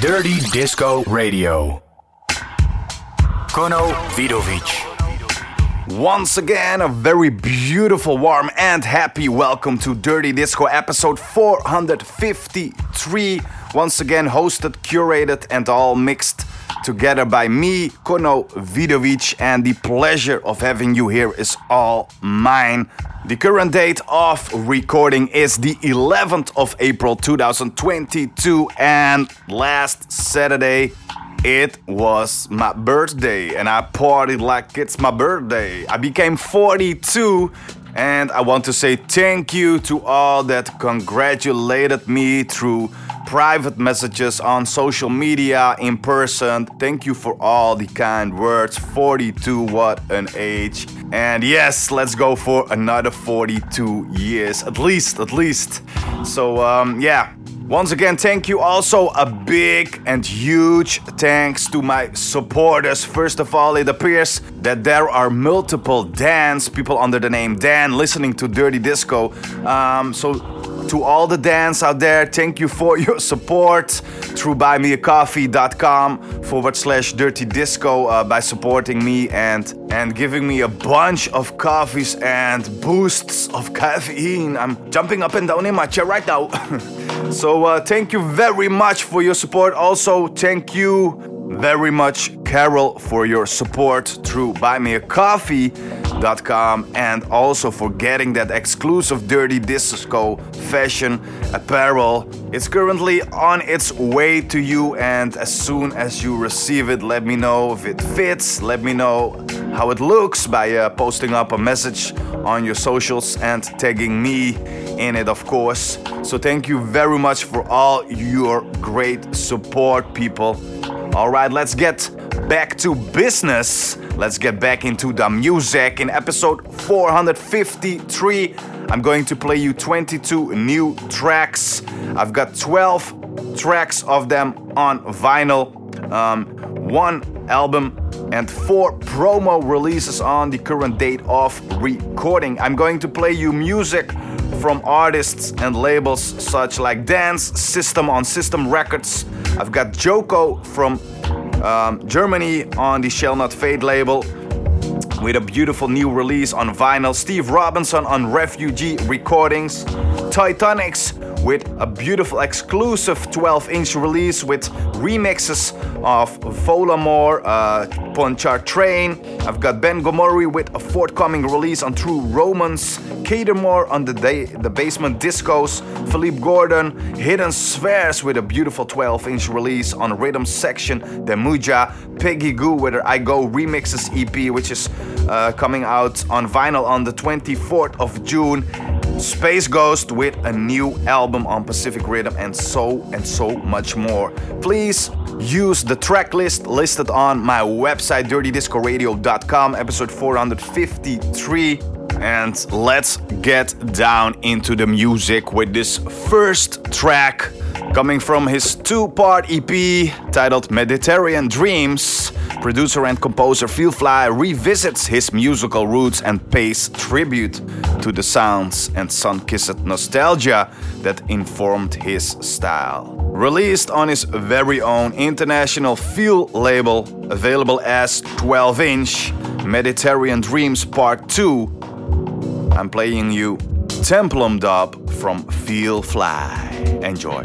Dirty Disco Radio. Kono Vidovic. Once again, a very beautiful, warm, and happy welcome to Dirty Disco episode 453. Once again, hosted, curated, and all mixed together by me, Kono Vidovic, and the pleasure of having you here is all mine. The current date of recording is the 11th of April 2022, and last Saturday it was my birthday, and I partied like it's my birthday. I became 42, and I want to say thank you to all that congratulated me through private messages on social media, in person. Thank you for all the kind words. 42, what an age. And yes, let's go for another 42 years, at least, at least. So, um, yeah, once again, thank you. Also, a big and huge thanks to my supporters. First of all, it appears that there are multiple Dans, people under the name Dan, listening to Dirty Disco. Um, so, to all the Dans out there, thank you for your support through buymeacoffee.com forward slash dirty disco uh, by supporting me and and giving me a bunch of coffees and boosts of caffeine. I'm jumping up and down in my chair right now. so uh, thank you very much for your support. Also, thank you very much, Carol, for your support through buymeacoffee.com and also for getting that exclusive Dirty Disco fashion apparel. It's currently on its way to you, and as soon as you receive it, let me know if it fits. Let me know how it looks by uh, posting up a message on your socials and tagging me in it, of course. So, thank you very much for all your great support, people. All right, let's get back to business. Let's get back into the music. In episode 453, I'm going to play you 22 new tracks. I've got 12 tracks of them on vinyl, um, one album, and four promo releases on the current date of recording. I'm going to play you music from artists and labels such like Dance System on System Records. I've got Djoko from um, Germany on the Shall Not Fade label with a beautiful new release on vinyl. Steve Robinson on Refugee Recordings. Titanics with a beautiful exclusive 12 inch release with remixes of Volamore, uh, Ponchar Train. I've got Ben Gomori with a forthcoming release on True Romance, Katermurr on the, day, the Basement Discos, Felipe Gordon, Hidden Spheres with a beautiful 12 inch release on Rhythm Section, Demuja, Peggy Gou with her I Go Remixes EP, which is uh, coming out on vinyl on the 24th of June. Space Ghost with a new album on Pacific Rhythm and so and so much more. Please use the track list listed on my website dirtydiscoradio.com episode 453 and let's get down into the music with this first track coming from his two-part EP titled Mediterranean Dreams. Producer and composer Feel Fly revisits his musical roots and pays tribute to the sounds and sun-kissed nostalgia that informed his style. Released on his very own international Feel label, available as 12 inch, Mediterranean Dreams Part 2. I'm playing you Templum Dub from Feel Fly. Enjoy.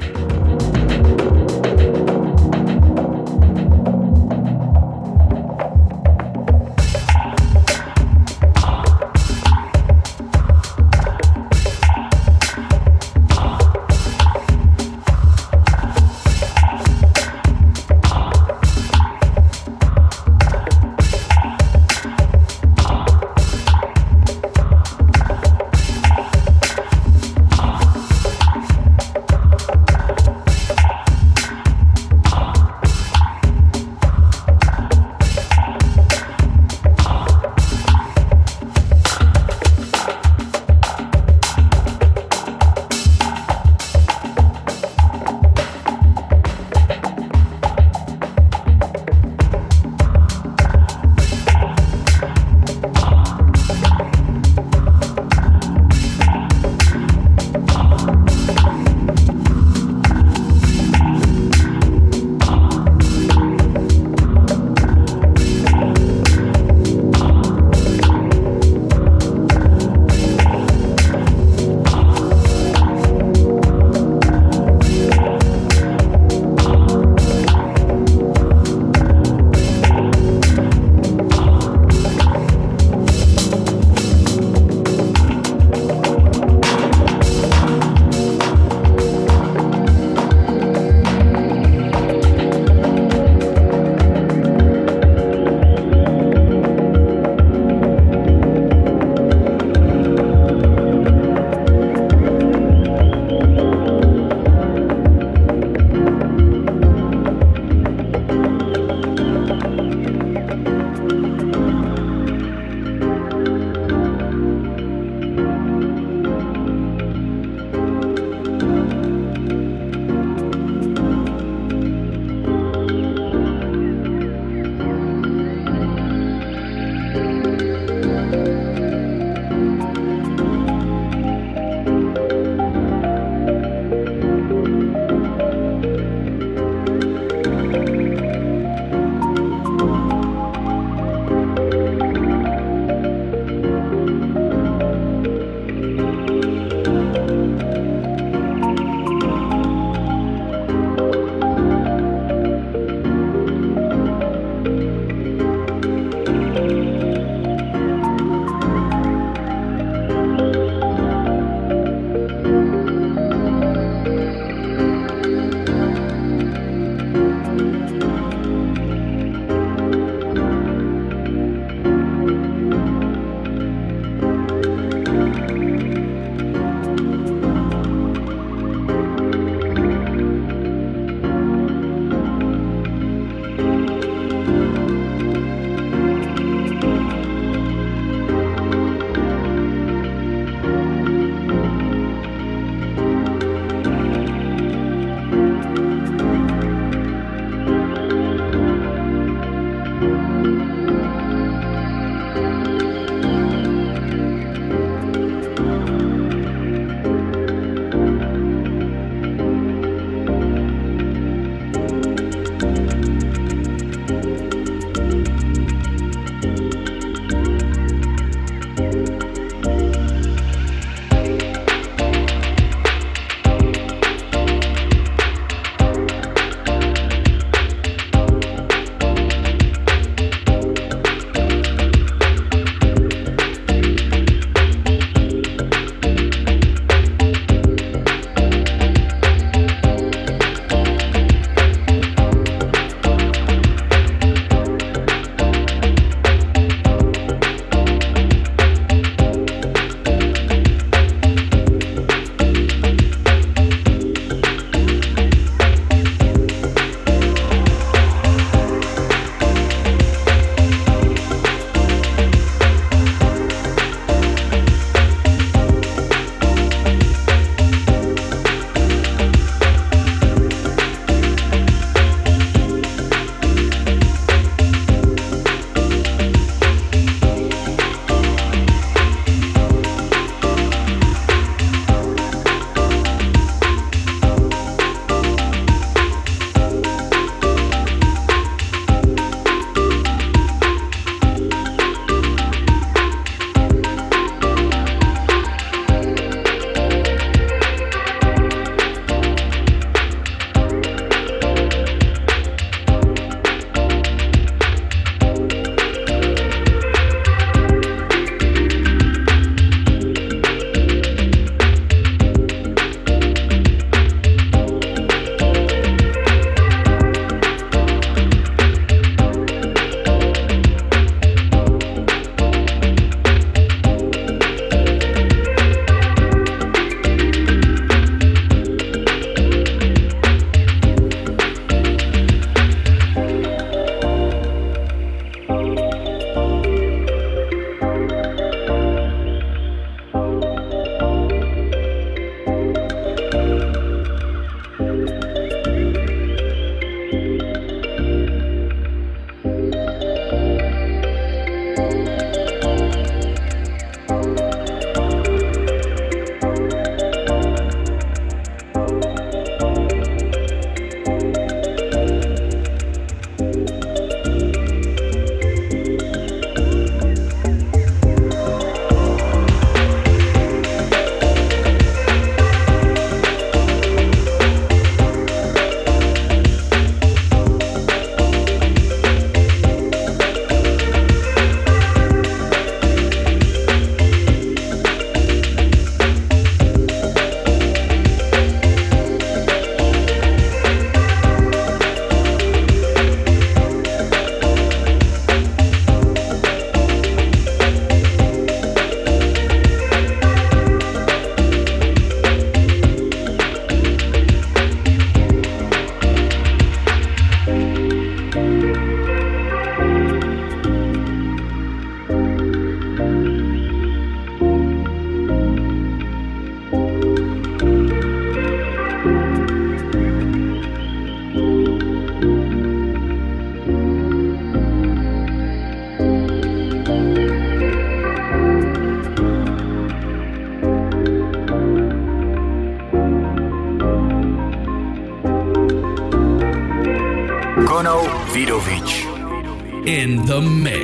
The mix.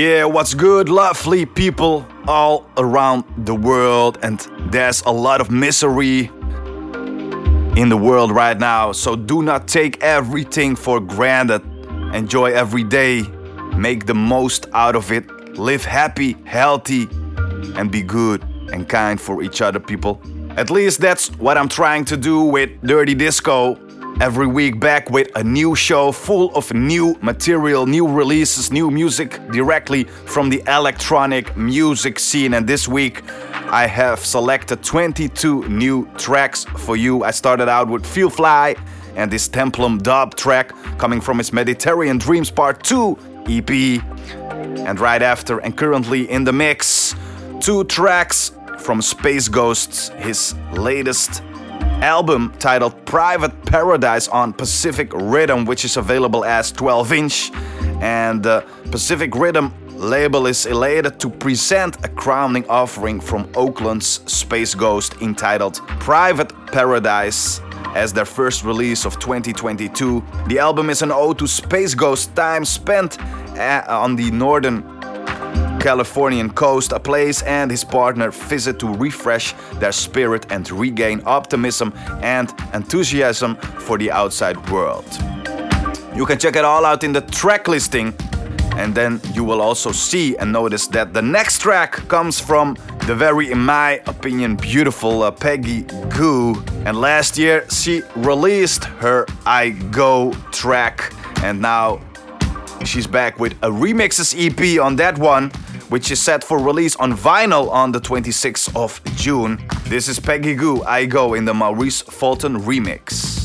Yeah, what's good, lovely people all around the world, and there's a lot of misery in the world right now, so do not take everything for granted. Enjoy every day, make the most out of it, live happy, healthy, and be good and kind for each other, people. At least that's what I'm trying to do with Dirty Disco every week back with a new show full of new material, new releases, new music directly from the electronic music scene. And this week I have selected 22 new tracks for you. I started out with Feel Fly and this Templum dub track coming from his Mediterranean Dreams Part 2 EP. And right after, and currently in the mix, two tracks from Space Ghosts, his latest album titled Private Paradise on Pacific Rhythm, which is available as 12 inch. And uh, Pacific Rhythm label is elated to present a crowning offering from Oakland's Space Ghost entitled Private Paradise as their first release of 2022. The album is an ode to Space Ghost time spent uh, on the northern Californian coast, a place and his partner visit to refresh their spirit and regain optimism and enthusiasm for the outside world. You can check it all out in the track listing, and then you will also see and notice that the next track comes from the very, in my opinion, beautiful uh, Peggy Gou. And last year she released her I Go track, and now she's back with a remixes EP on that one which is set for release on vinyl on the 26th of June. This is Peggy Gou, I Go in the Maurice Fulton remix.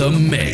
The mix.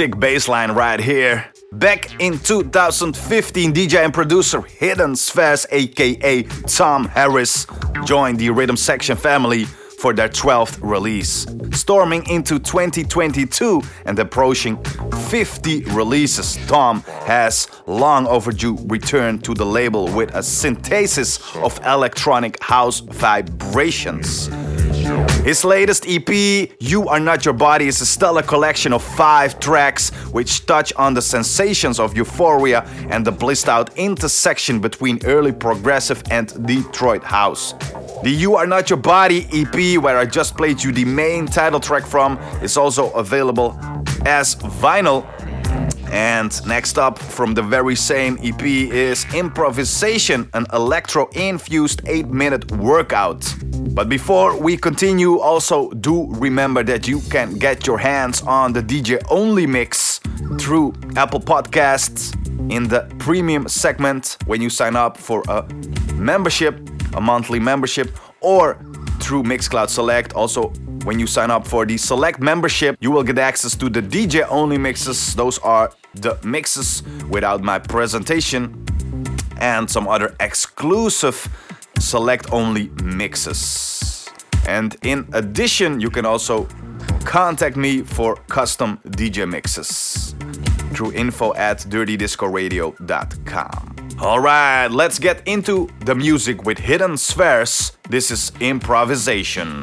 Sick right here. Back in 2015, DJ and producer Hidden Spheres, aka Tom Harris, joined the Rhythm Section family for their 12th release. Storming into 2022 and approaching 50 releases, Tom has long overdue returned to the label with a synthesis of electronic house vibrations. His latest EP, You Are Not Your Body, is a stellar collection of five tracks which touch on the sensations of euphoria and the blissed out intersection between early progressive and Detroit house. The You Are Not Your Body EP, where I just played you the main title track from, is also available as vinyl. And next up from the very same EP is Improvisation, an electro infused 8 minute workout. But before we continue, also do remember that you can get your hands on the DJ only mix through Apple Podcasts in the premium segment when you sign up for a membership, a monthly membership, or through Mixcloud Select. Also, when you sign up for the Select membership, you will get access to the DJ only mixes. Those are the mixes without my presentation and some other exclusive select only mixes. And in addition, you can also contact me for custom DJ mixes through info at dirtydiscoradio.com. Alright, let's get into the music with Hidden Spheres. This is improvisation.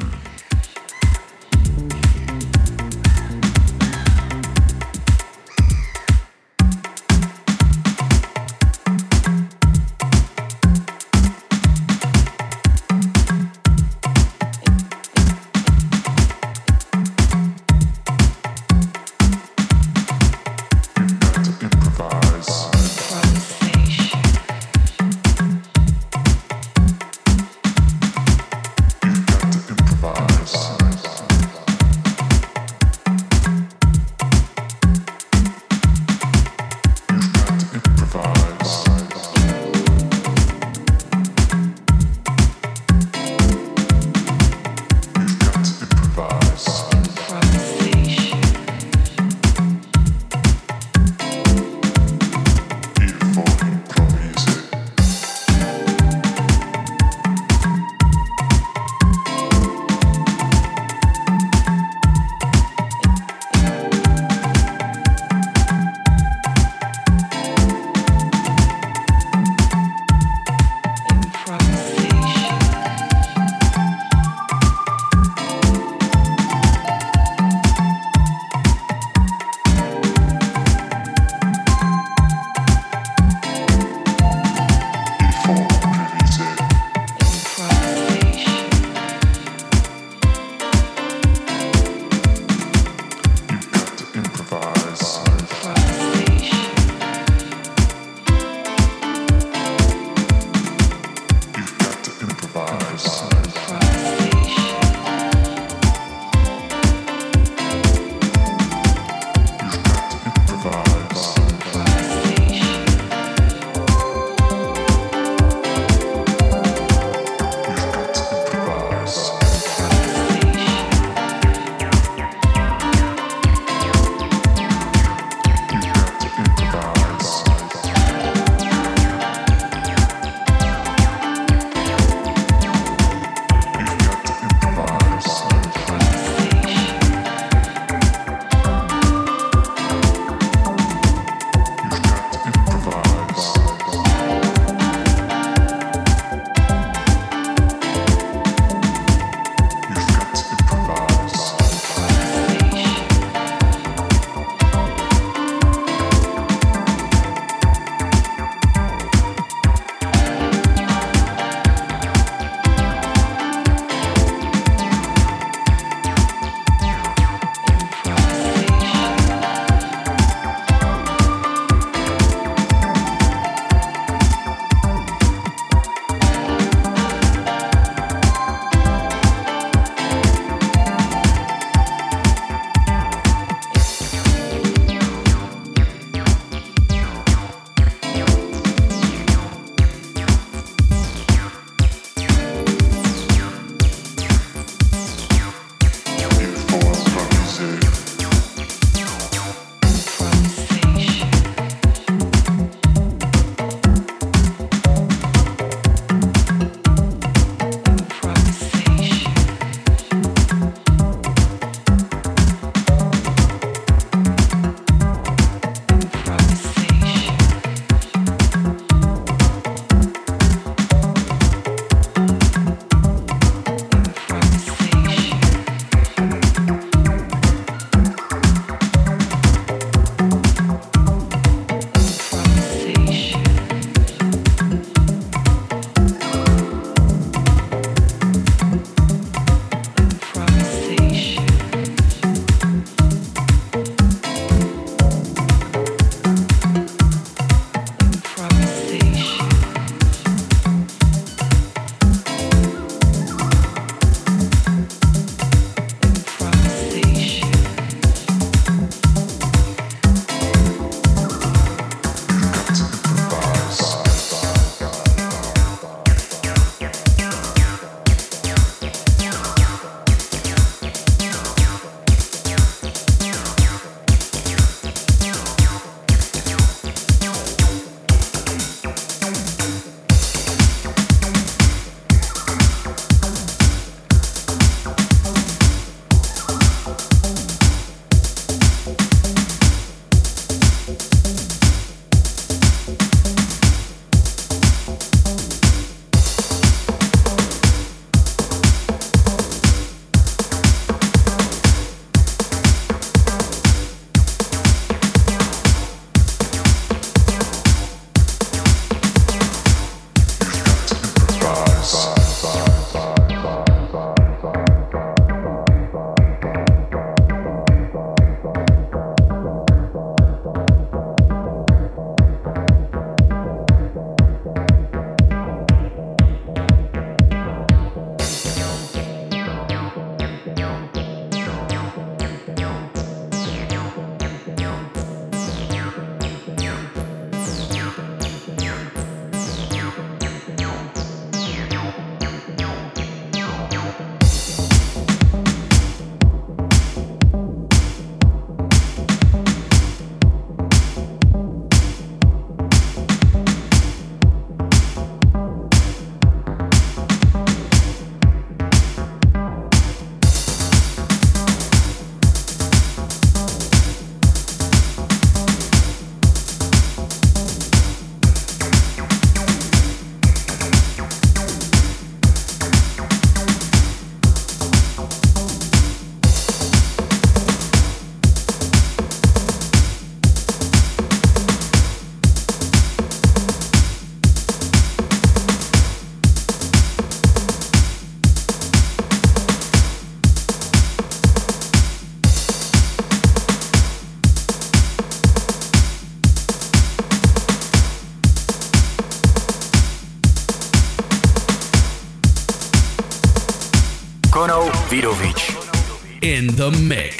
The mix.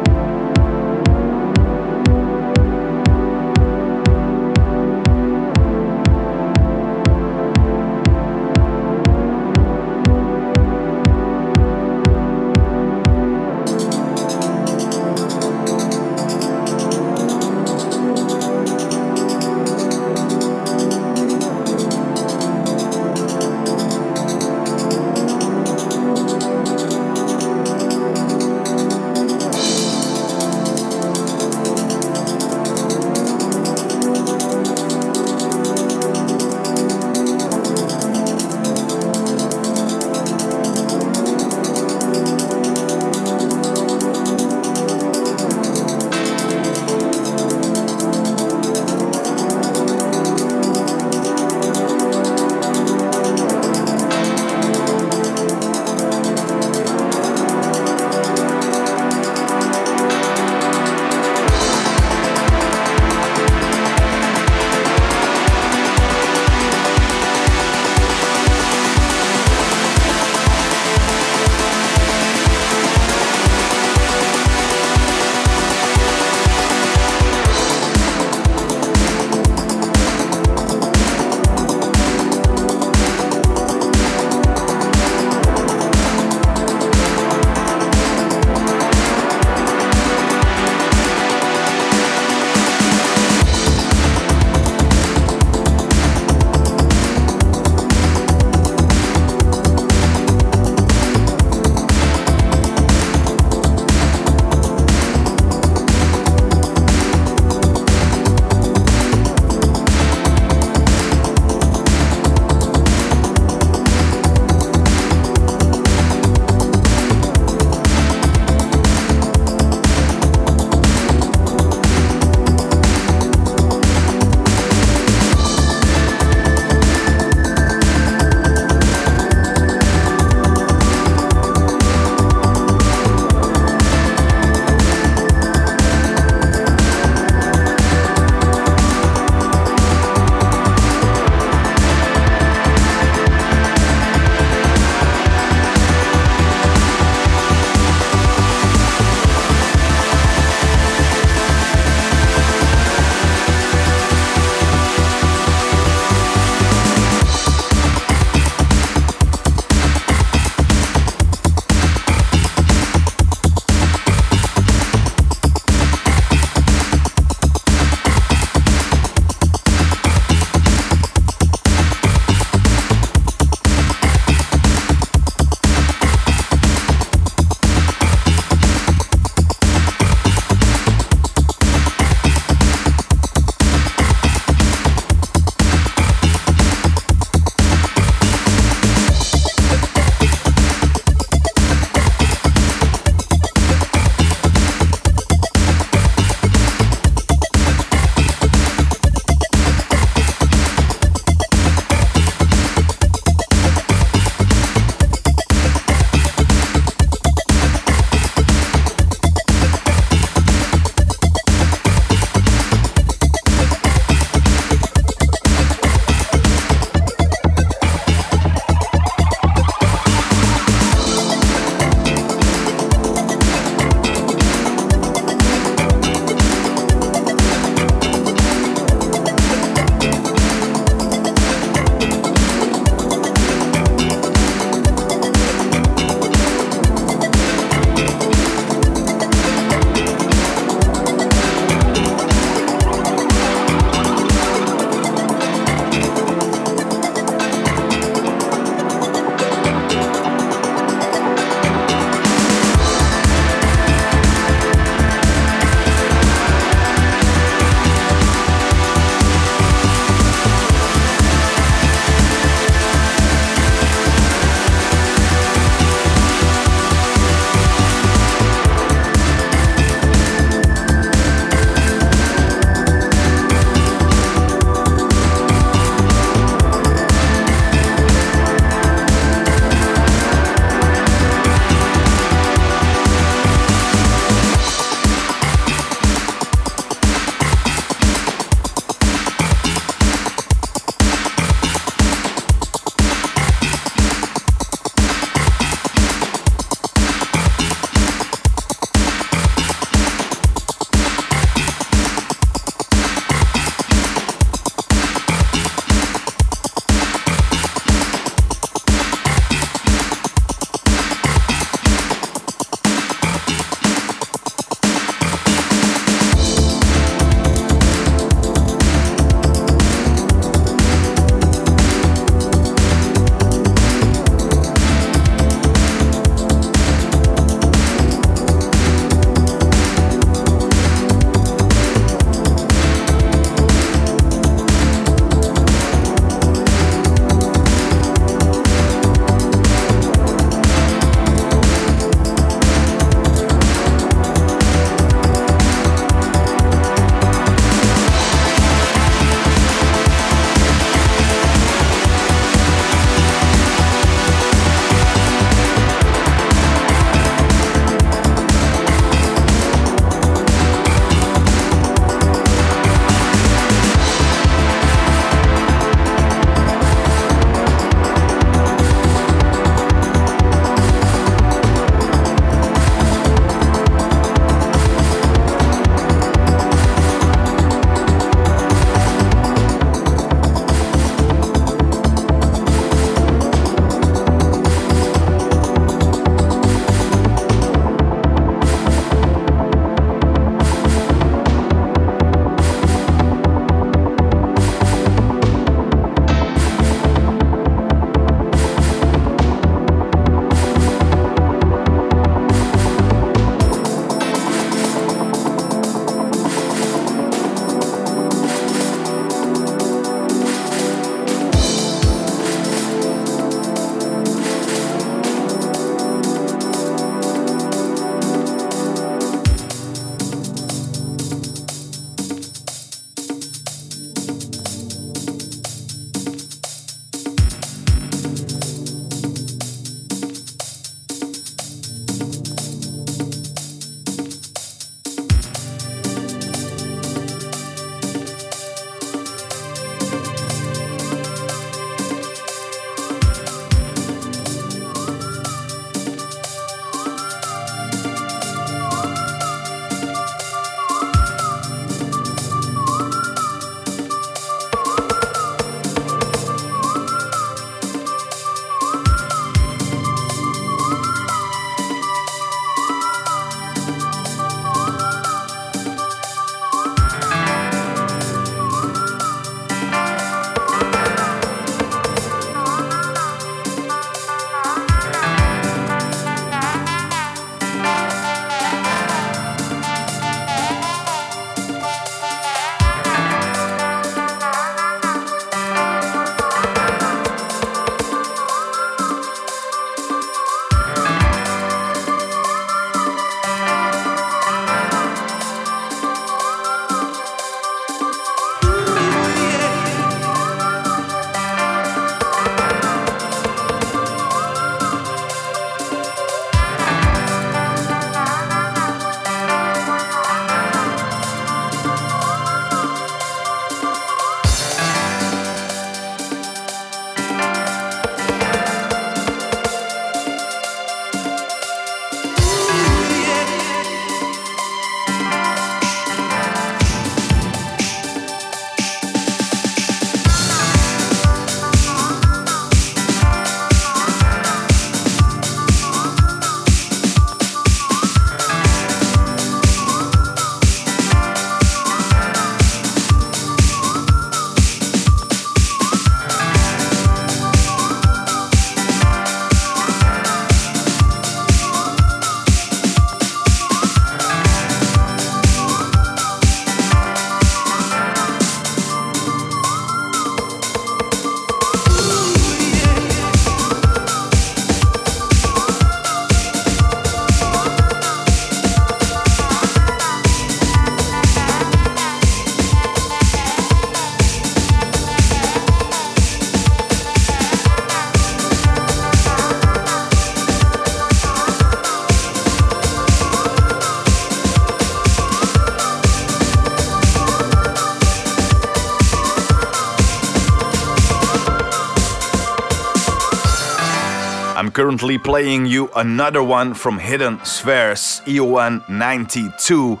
Currently playing you another one from Hidden Spheres EON 92,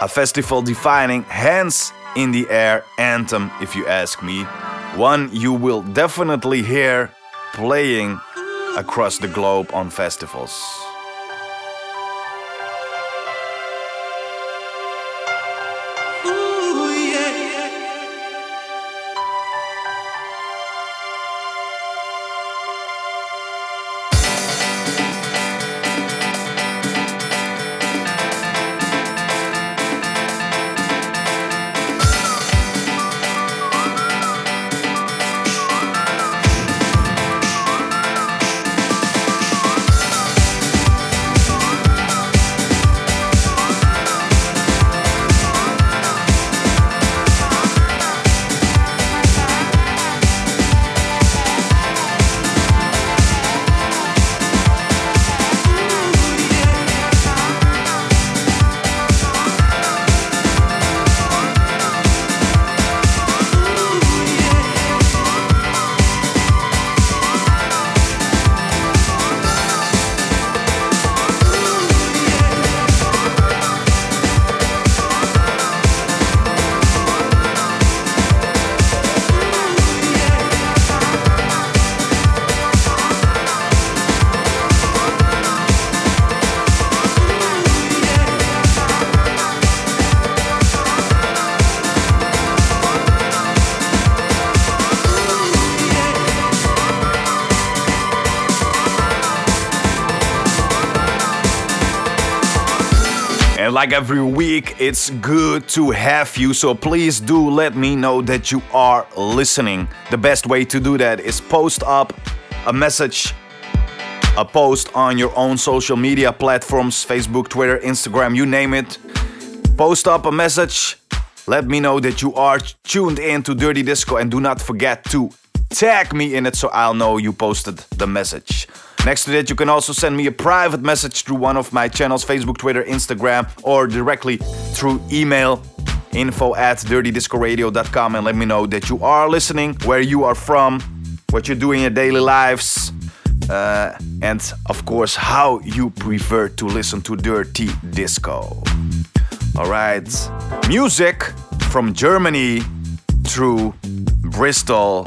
a festival defining hands in the air anthem, if you ask me. One you will definitely hear playing across the globe on festivals. Like every week, it's good to have you. So please do let me know that you are listening. The best way to do that is post up a message, a post on your own social media platforms Facebook, Twitter, Instagram, you name it. Post up a message. Let me know that you are tuned in to Dirty Disco and do not forget to tag me in it so I'll know you posted the message. Next to that, you can also send me a private message through one of my channels Facebook, Twitter, Instagram, or directly through email info at dirtydiscoradio.com and let me know that you are listening, where you are from, what you do in your daily lives, uh, and of course, how you prefer to listen to Dirty Disco. Alright, music from Germany through Bristol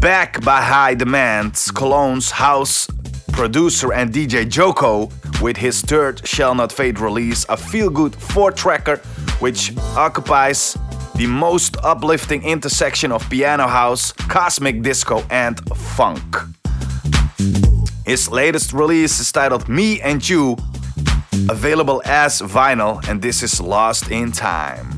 back by High Demands, Cologne's house producer and DJ Djoko with his third Shall Not Fade release, a feel good four tracker which occupies the most uplifting intersection of piano house, cosmic disco, and funk. His latest release is titled Me and You, available as vinyl, and this is Lost in Time.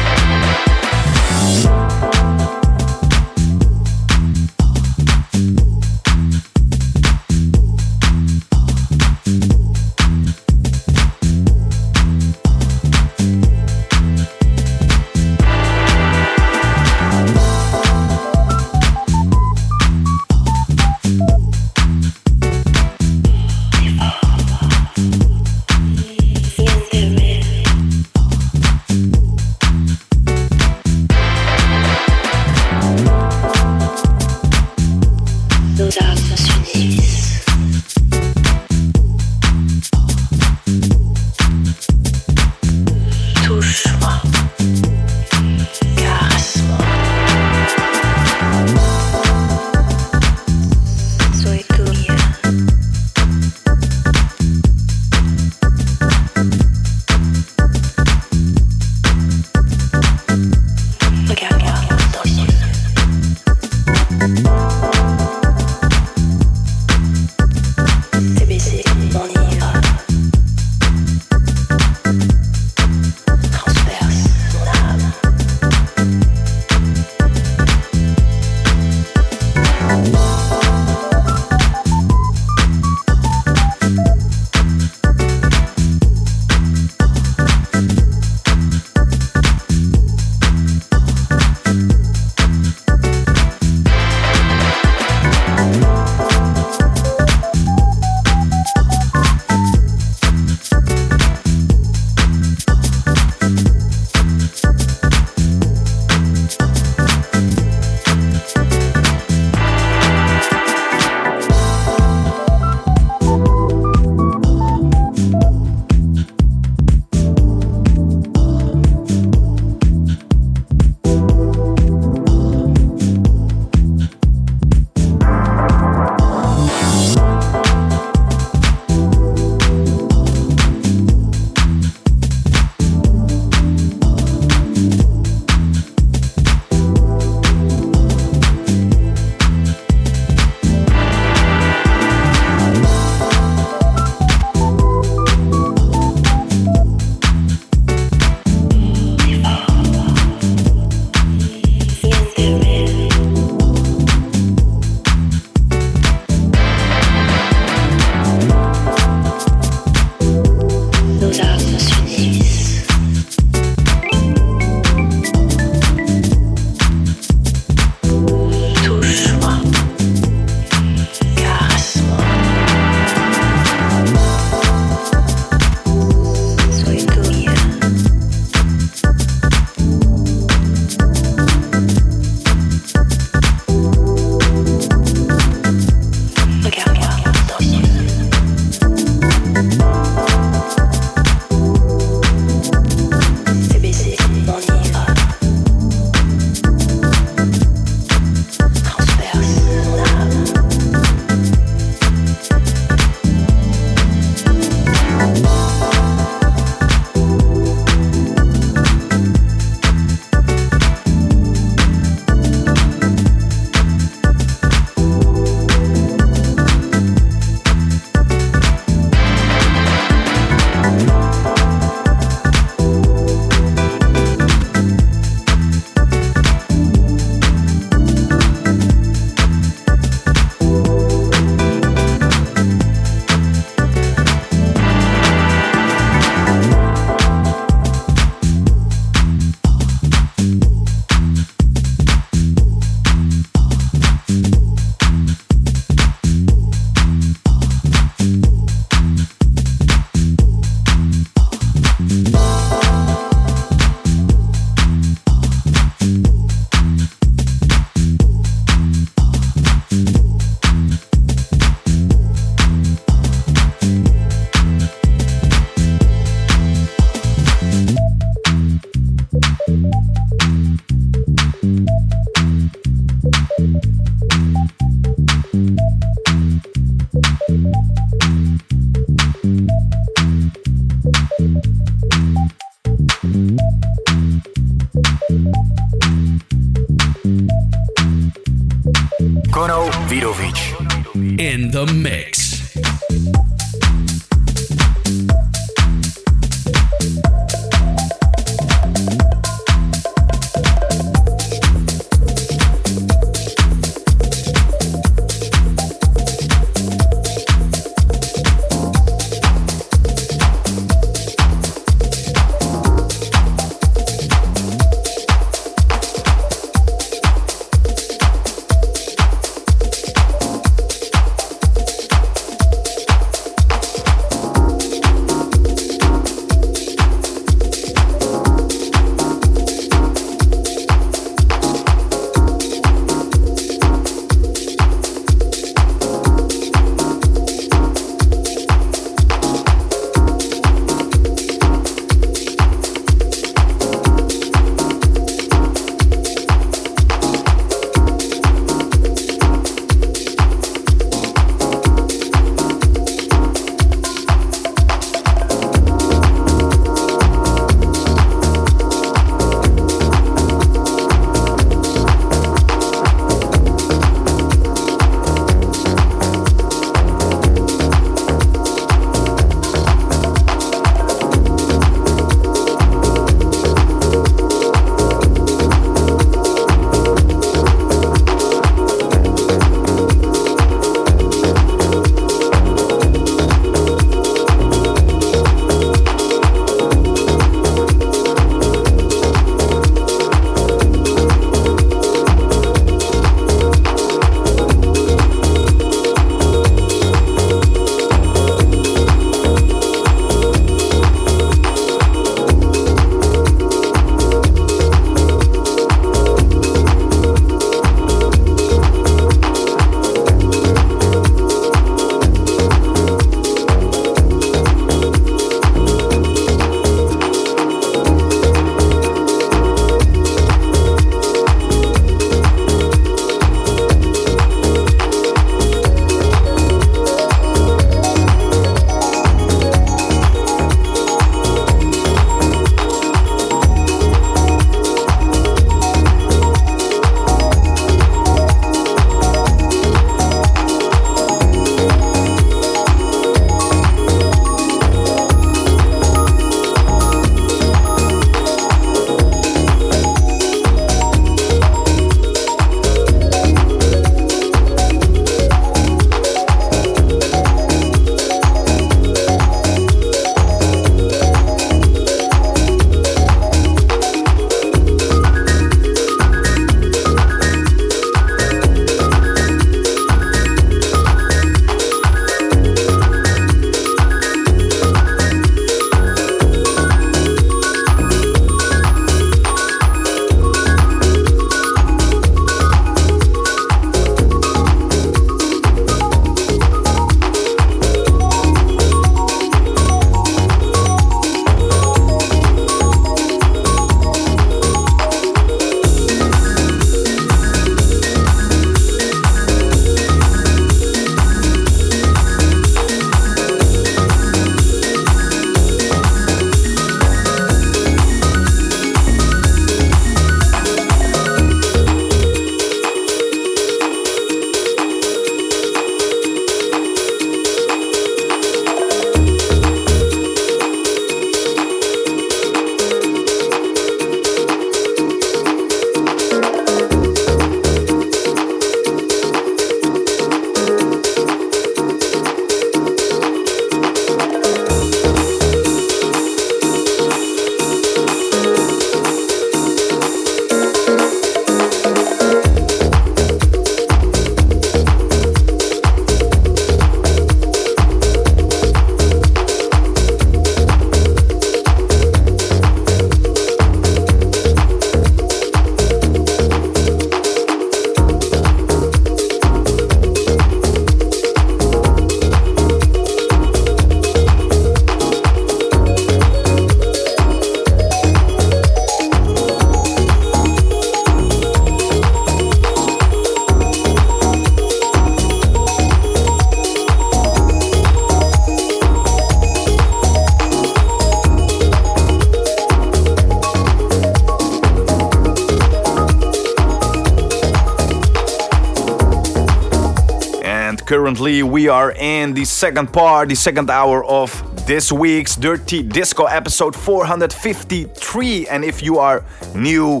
In the second part, the second hour of this week's Dirty Disco episode 453. And if you are new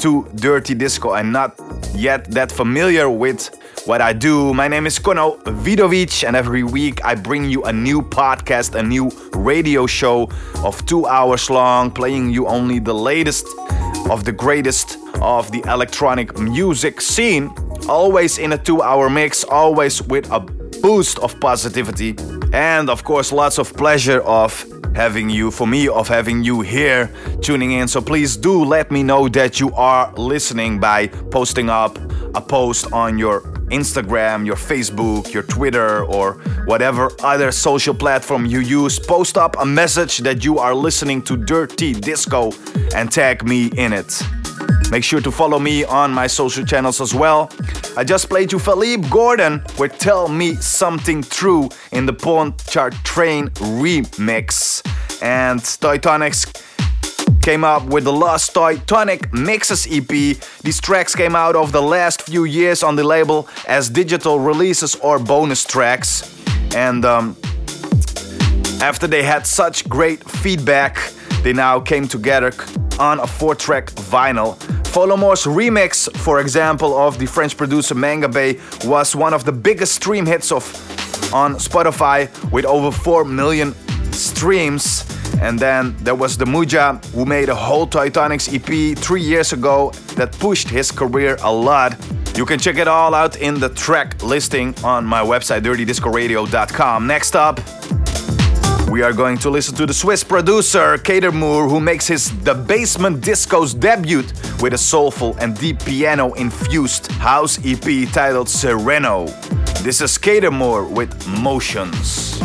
to Dirty Disco and not yet that familiar with what I do. My name is Kono Vidovic, and every week I bring you a new podcast, a new radio show of two hours long, playing you only the latest of the greatest of the electronic music scene. Always in a two hour mix, always with a boost of positivity, and of course, lots of pleasure of having you, for me, of having you here tuning in. So please do let me know that you are listening by posting up a post on your Instagram, your Facebook, your Twitter, or whatever other social platform you use. Post up a message that you are listening to Dirty Disco and tag me in it. Make sure to follow me on my social channels as well. I just played you Felipe Gordon with Tell Me Something True in the Ponchart Train remix. And Toytonics came up with the last Toy Tonic Mixes EP. These tracks came out of the last few years on the label as digital releases or bonus tracks. And um, after they had such great feedback, they now came together on a four track vinyl. Folamour's remix, for example, of the French producer Mangabey was one of the biggest stream hits of on Spotify with over 4 million streams. And then there was Demuja, who made a whole Titanics EP three years ago that pushed his career a lot. You can check it all out in the track listing on my website, dirtydiscoradio.com. Next up, we are going to listen to the Swiss producer Katermurr, who makes his The Basement Disco's debut with a soulful and deep piano infused house EP titled Sereno. This is Katermurr with Motions.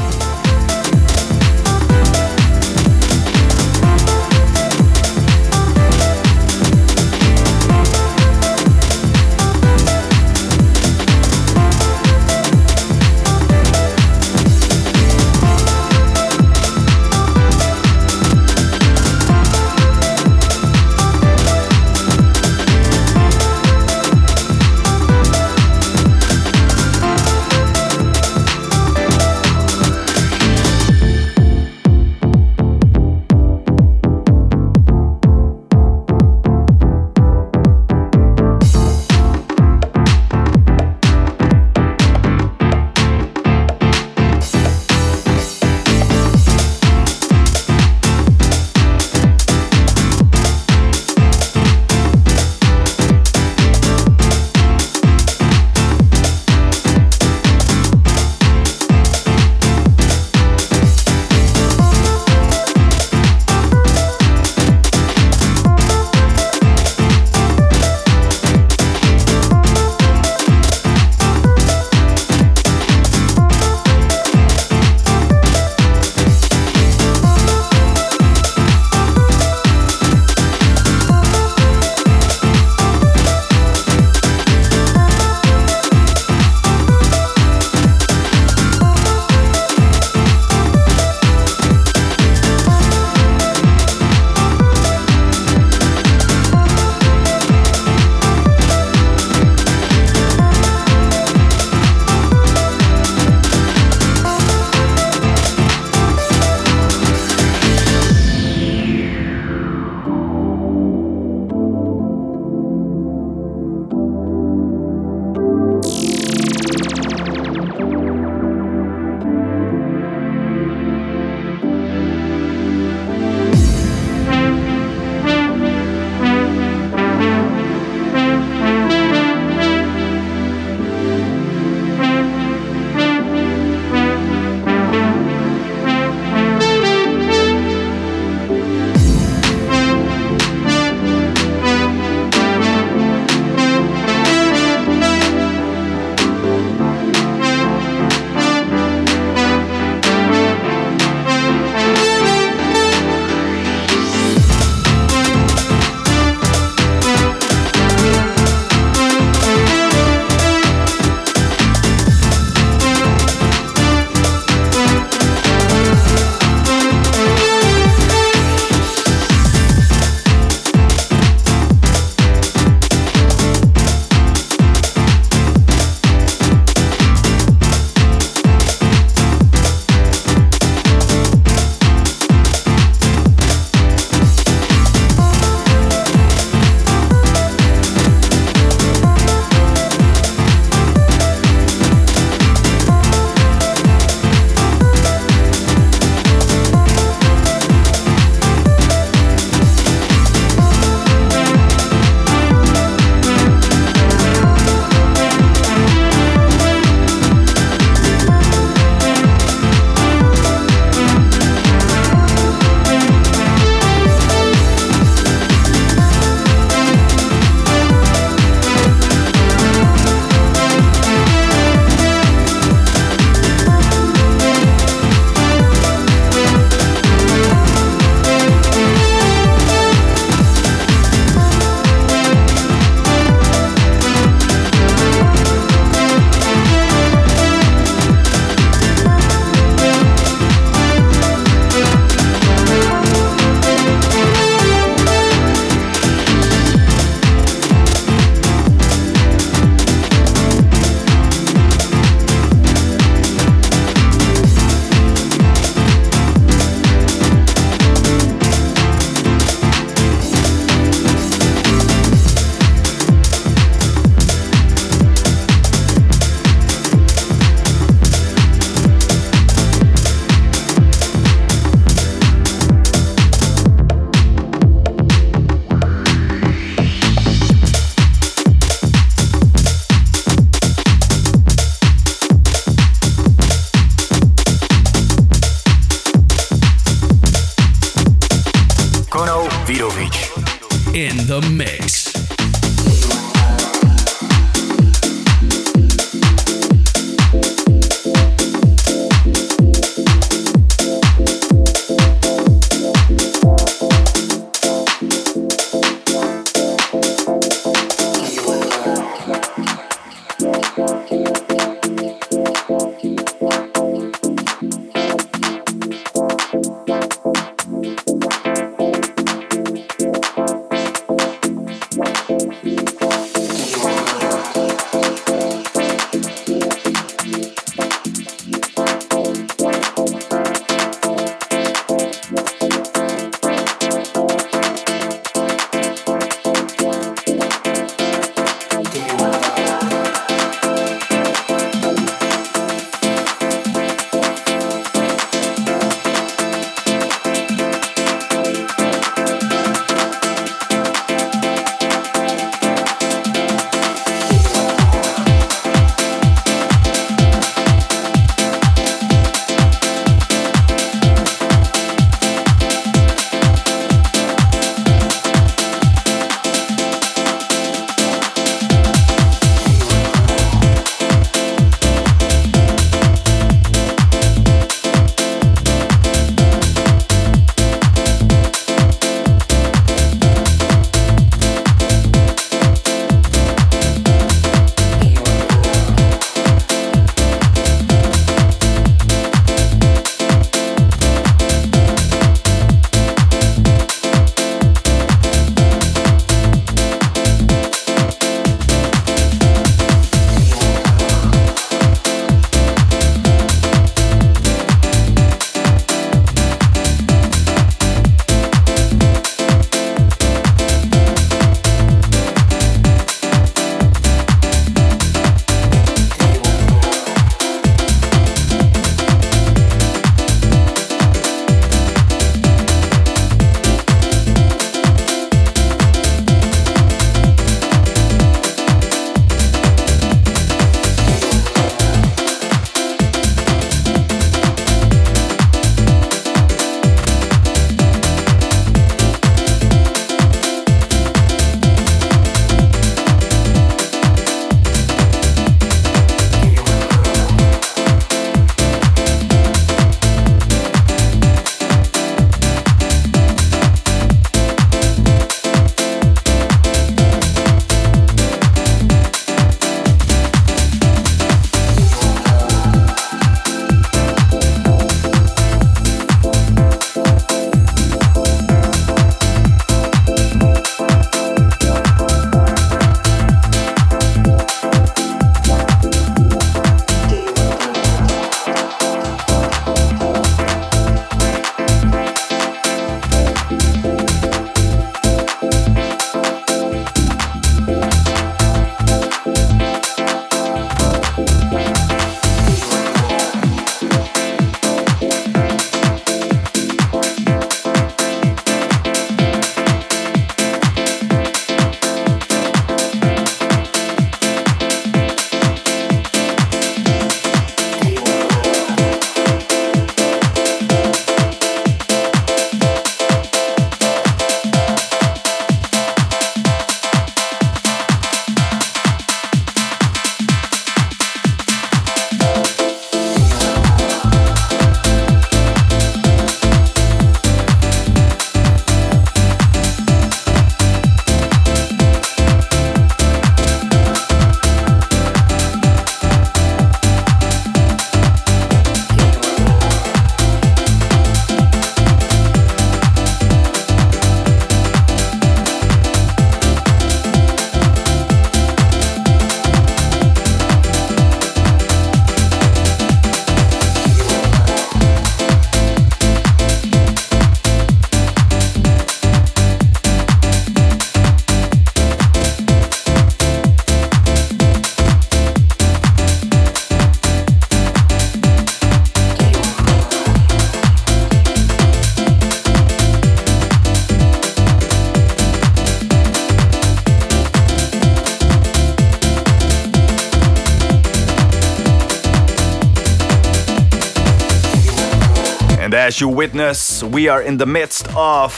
You witness, we are in the midst of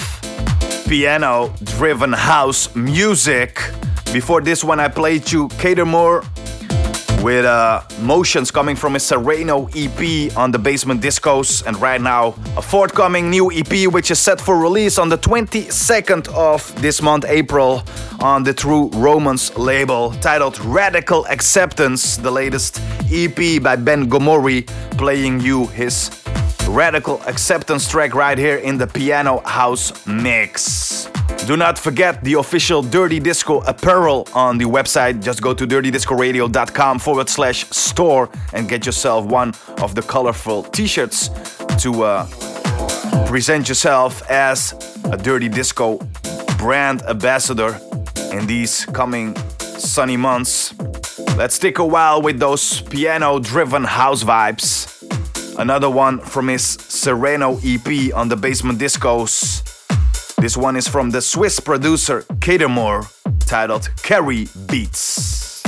piano driven house music. Before this one, I played you Katermurr with uh, motions coming from his Sereno EP on the Basement Discos, and right now a forthcoming new EP which is set for release on the 22nd of this month, April, on the True Romance label, titled Radical Acceptance, the latest EP by Ben Gomori, playing you his Radical Acceptance track right here in the Piano House mix. Do not forget the official Dirty Disco apparel on the website. Just go to dirtydiscoradio.com forward slash store and get yourself one of the colorful t shirts to uh, present yourself as a Dirty Disco brand ambassador in these coming sunny months. Let's stick a while with those piano driven house vibes. Another one from his Sereno EP on the Basement Discos. This one is from the Swiss producer Katermurr, titled Carry Beats.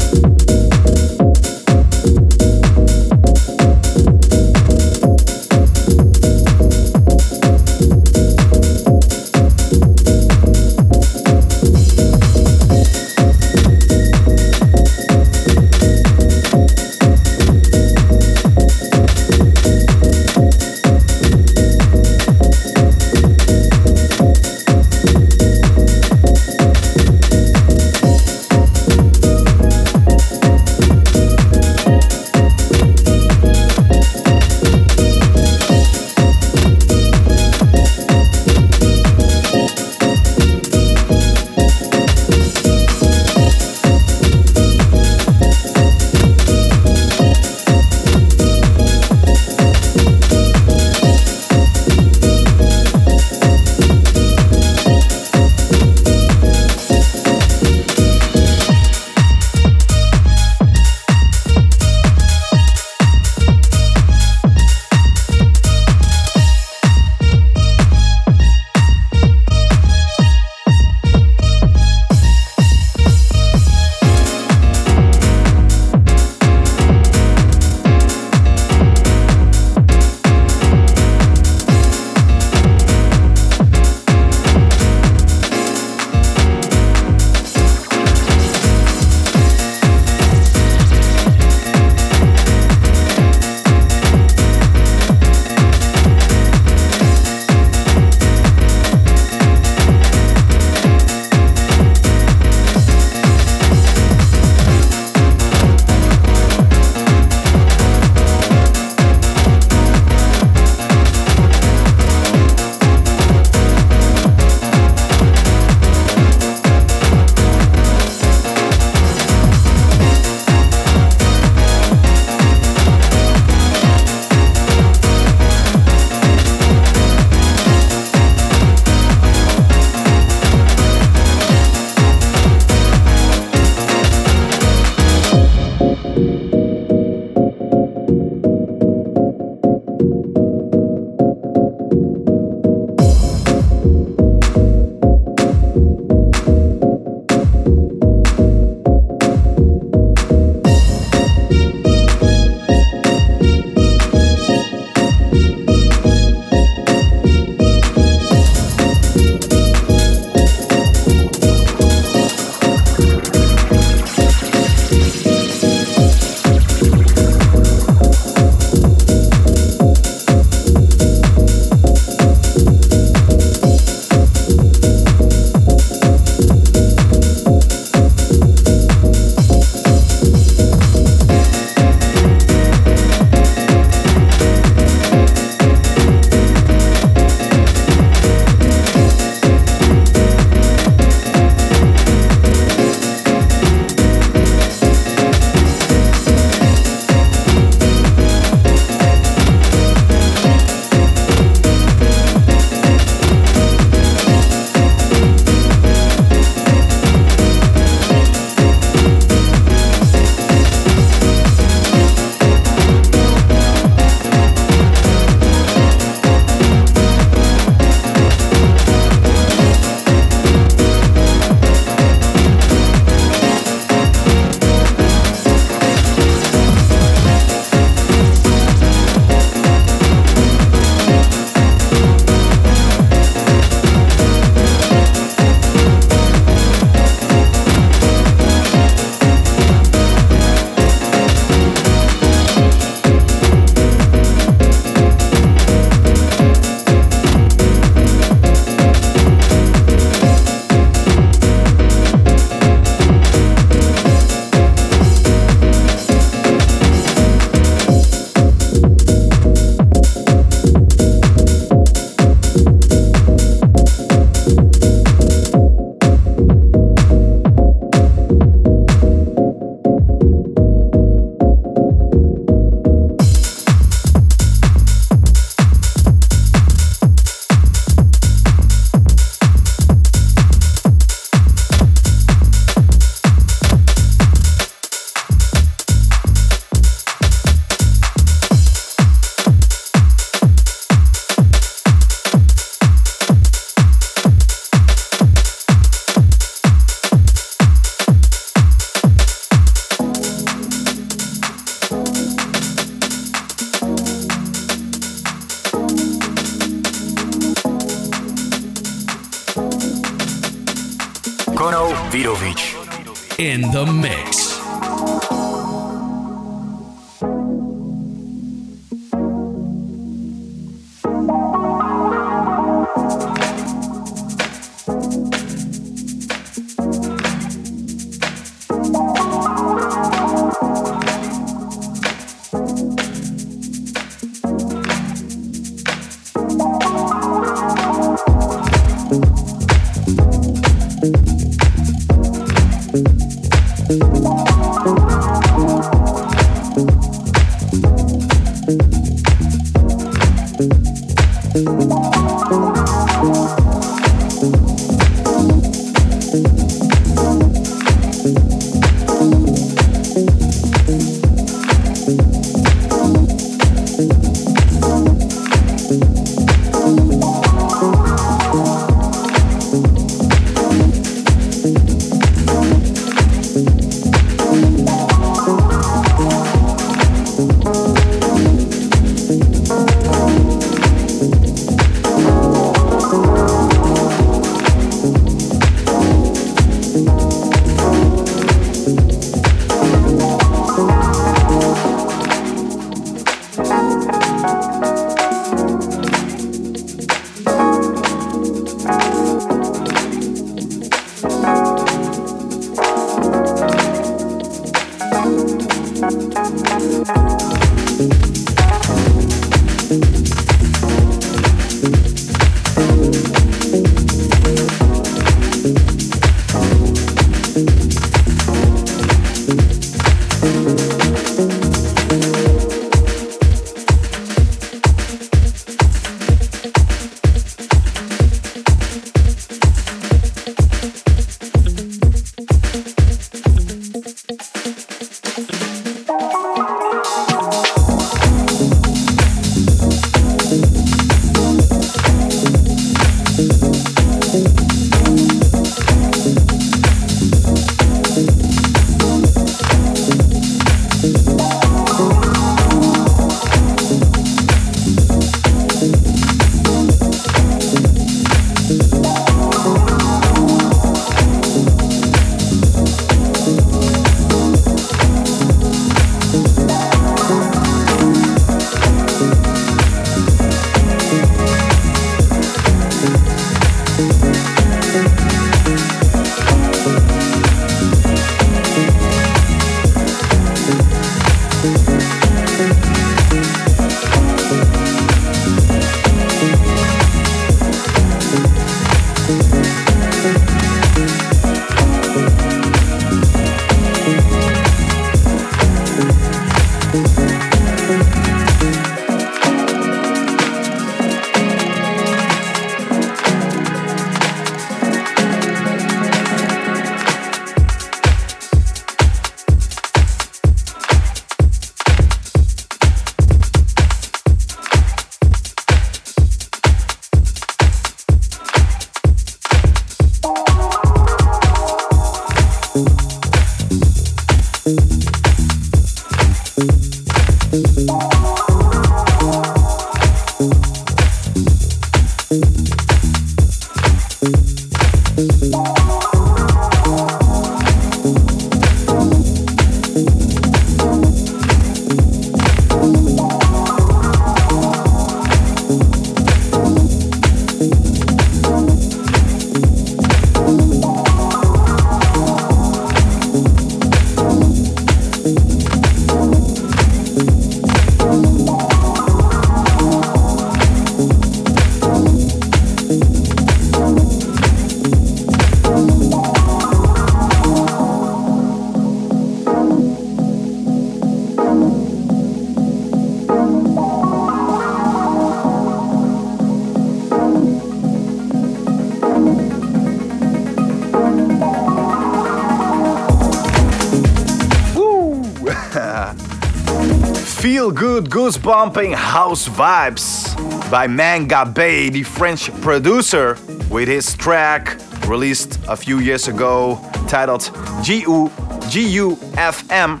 Goosebump house vibes by Mangabey, the French producer, with his track released a few years ago titled GU, GUFM.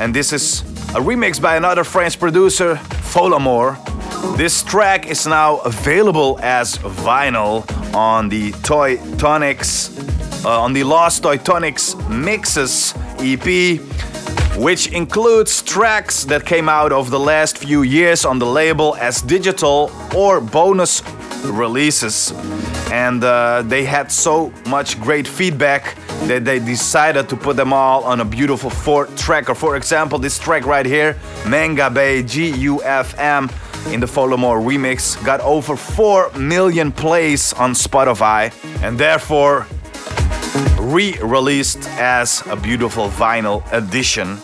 And this is a remix by another French producer, Folamour. This track is now available as vinyl on the Toy Tonics uh, on the Lost Toytonics Mixes EP, which includes tracks that came out of the last few years on the label as digital or bonus releases. And uh, they had so much great feedback that they decided to put them all on a beautiful four tracker. For example, this track right here, Mangabey GUFM in the Folamour remix, got over 4 million plays on Spotify and therefore re released as a beautiful vinyl edition.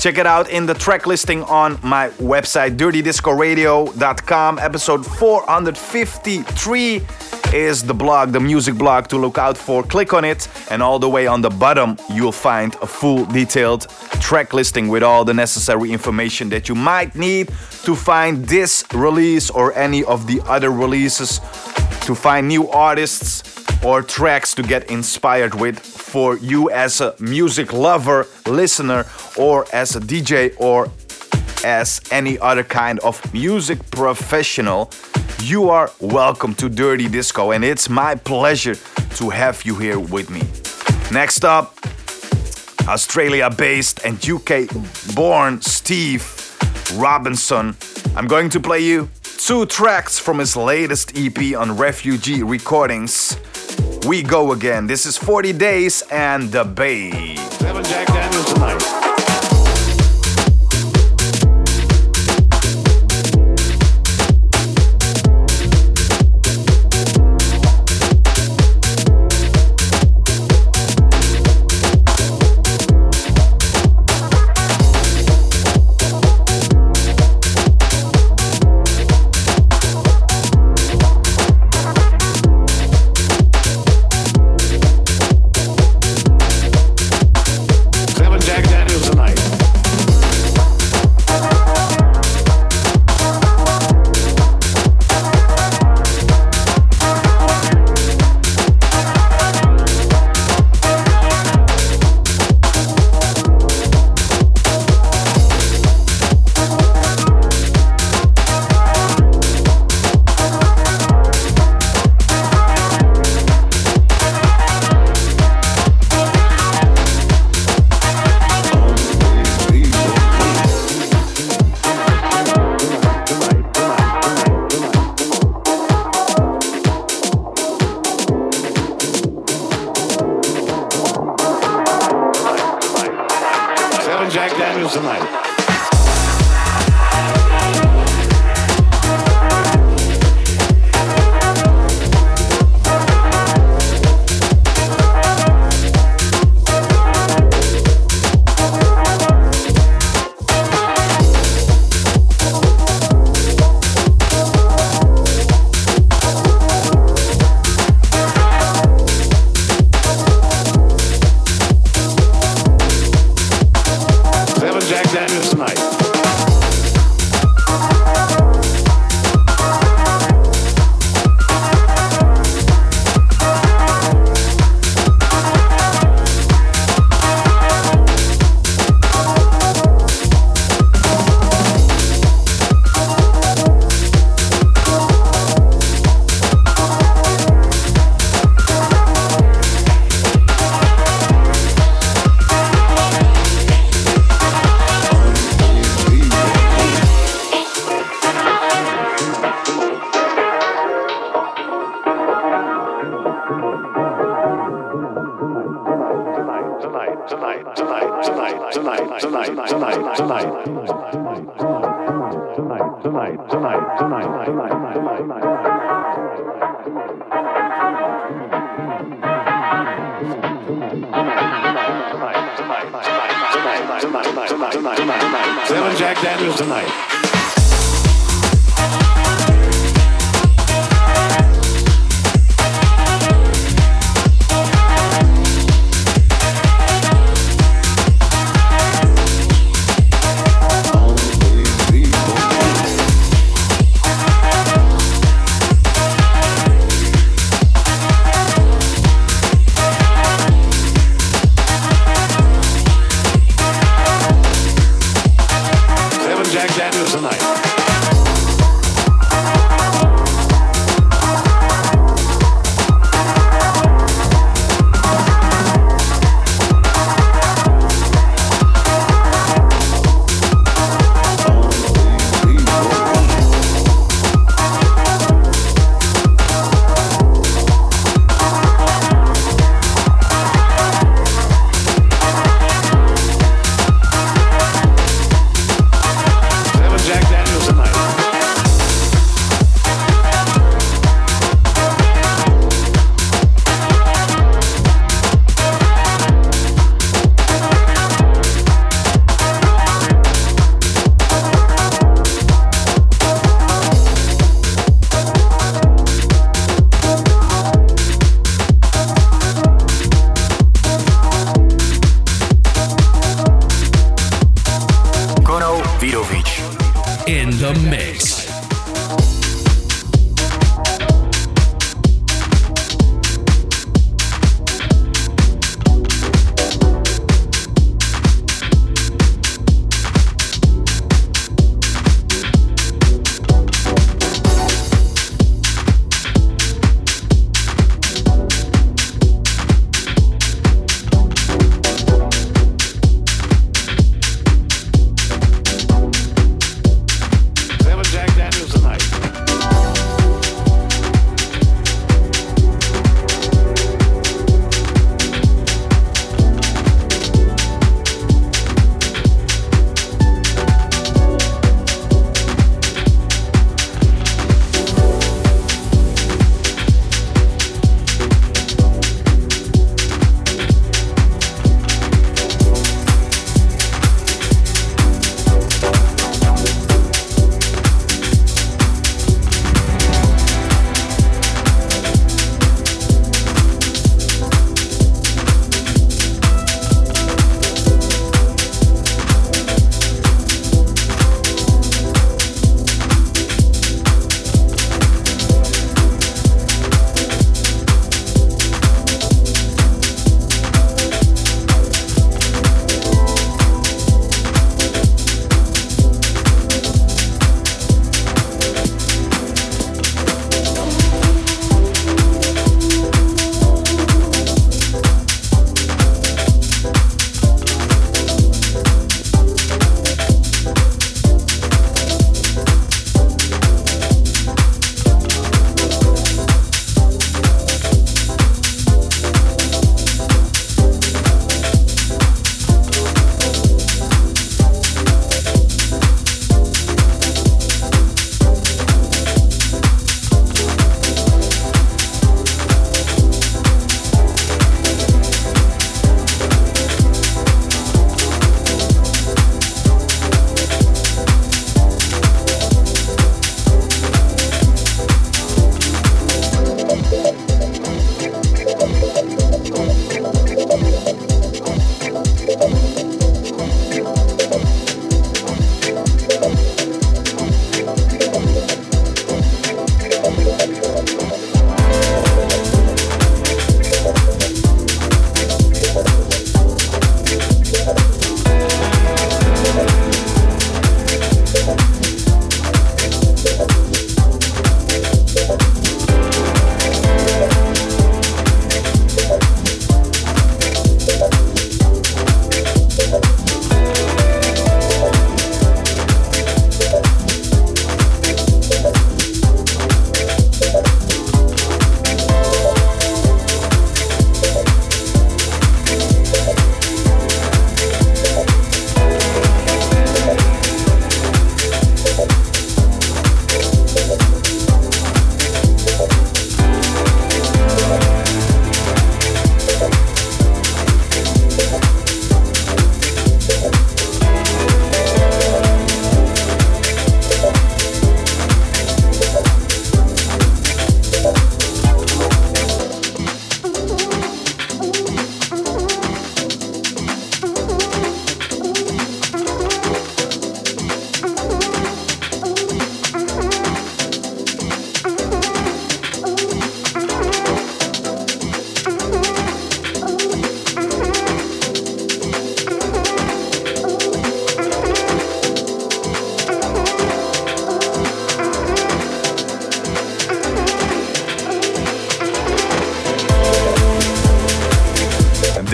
Check it out in the track listing on my website, dirtydiscoradio.com. Episode 453 is the blog, the music blog to look out for. Click on it, and all the way on the bottom, you'll find a full detailed track listing with all the necessary information that you might need to find this release or any of the other releases, to find new artists or tracks to get inspired with for you as a music lover, listener, or as a DJ or as any other kind of music professional. You are welcome to Dirty Disco, and it's my pleasure to have you here with me. Next up, Australia based and UK born Steve Robinson. I'm going to play you two tracks from his latest EP on Refugee Recordings. We go again. This is 40 Days and the Bay.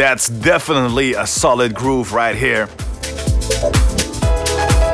That's definitely a solid groove right here.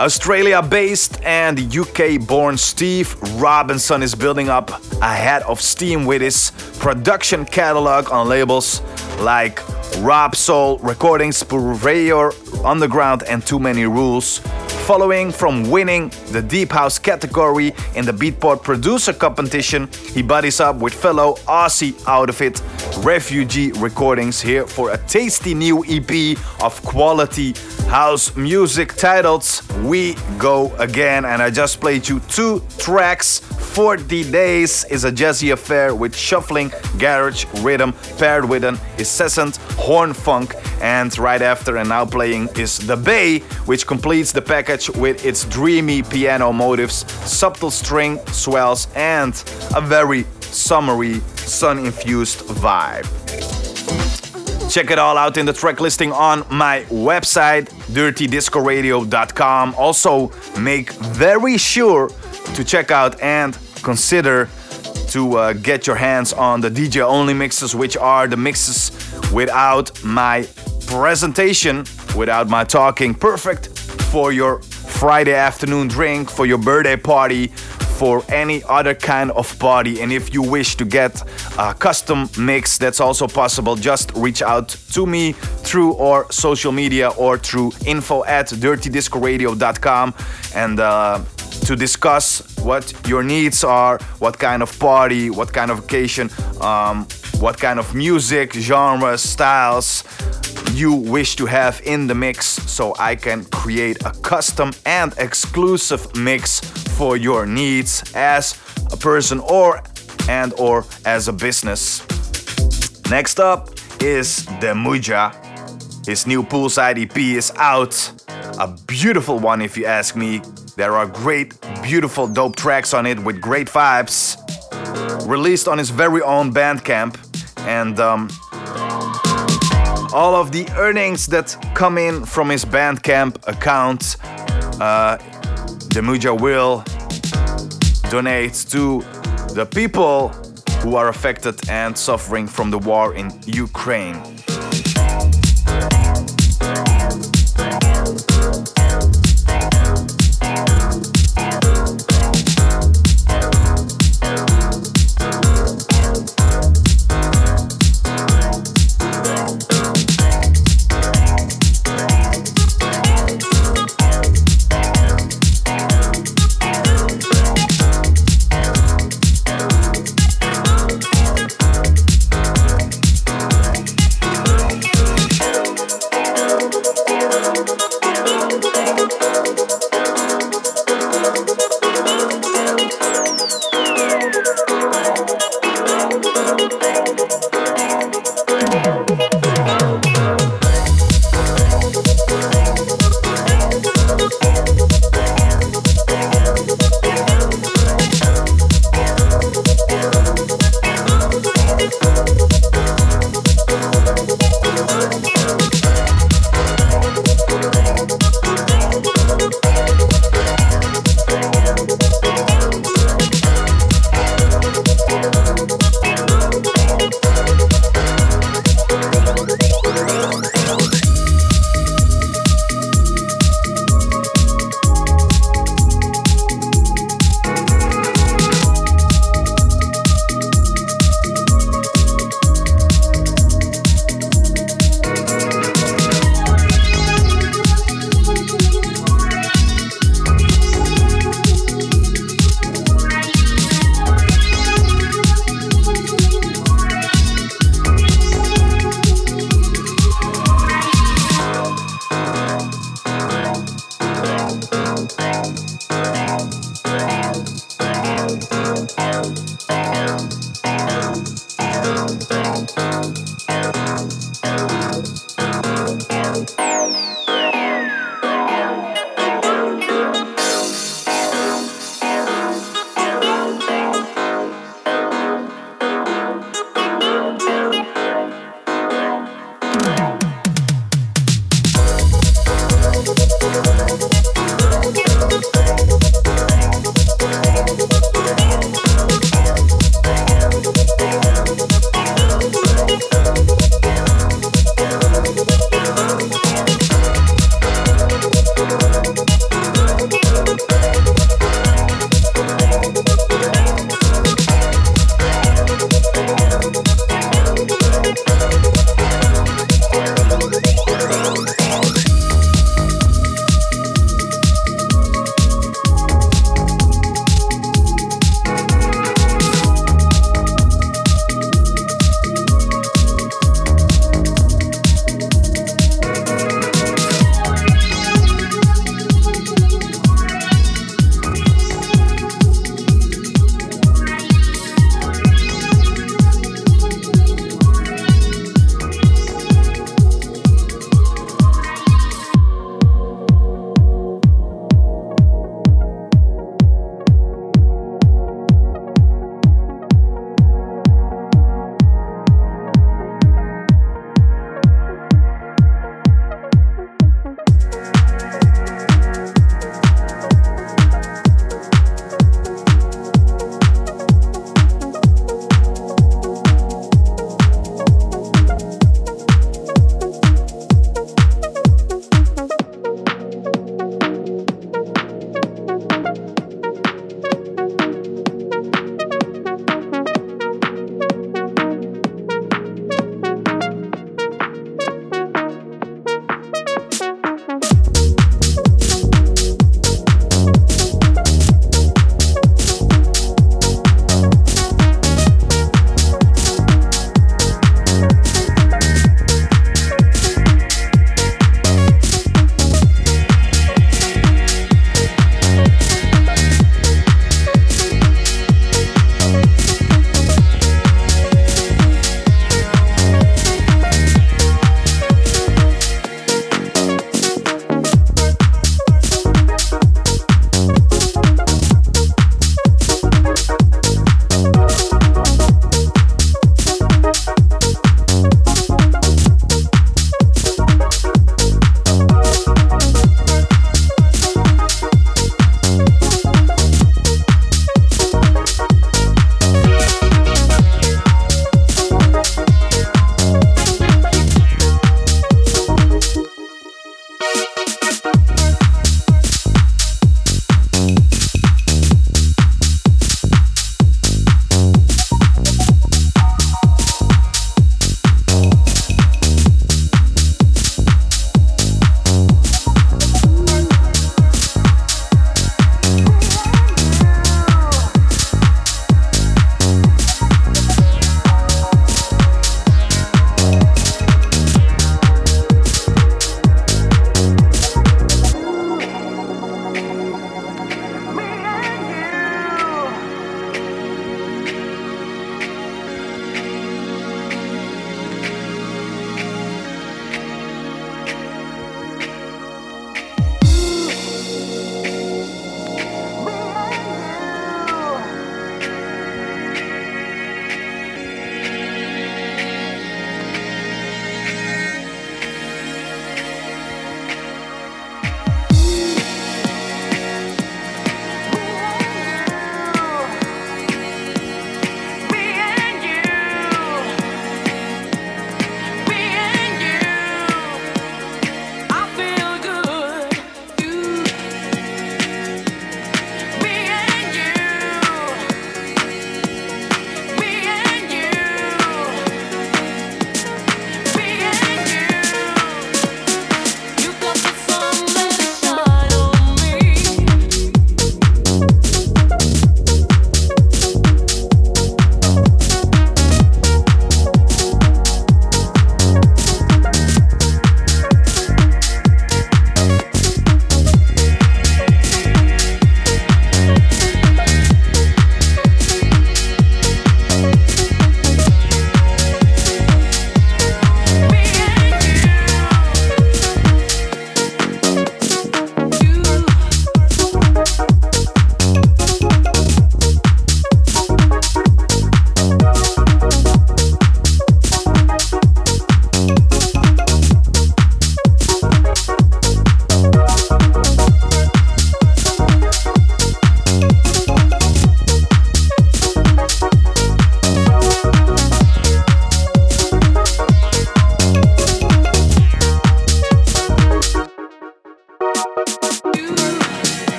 Australia based and UK born Steve Robinson is building up ahead of steam with his production catalog on labels like Robsoul Recordings, Purveyor Underground, and Too Many Rules Following from winning the Deep House category in the Beatport Producer Competition, he buddies up with fellow Aussie outfit Refugee Recordings here for a tasty new EP of quality house music titled We Go Again. And I just played you two tracks 40 Days is a jazzy affair with shuffling garage rhythm paired with an incessant horn funk And right after and now playing is The Bay, which completes the package with its dreamy piano motives, subtle string swells, and a very summery, sun infused vibe. Check it all out in the track listing on my website, dirtydiscoradio.com. Also, make very sure to check out and consider to uh, get your hands on the DJ only mixes, which are the mixes without my presentation, without my talking. Perfect for your Friday afternoon drink, for your birthday party, for any other kind of party. And if you wish to get a custom mix, that's also possible. Just reach out to me through our social media or through info at dirtydiscoradio.com and uh, to discuss what your needs are, what kind of party, what kind of occasion, um, what kind of music, genres, styles you wish to have in the mix so I can create a custom and exclusive mix for your needs as a person or and or as a business. Next up is Demuja. His new poolside EP is out. A beautiful one if you ask me. There are great, beautiful, dope tracks on it with great vibes. Released on his very own Bandcamp. And um, all of the earnings that come in from his Bandcamp account, uh, Demuja will donate to the people who are affected and suffering from the war in Ukraine.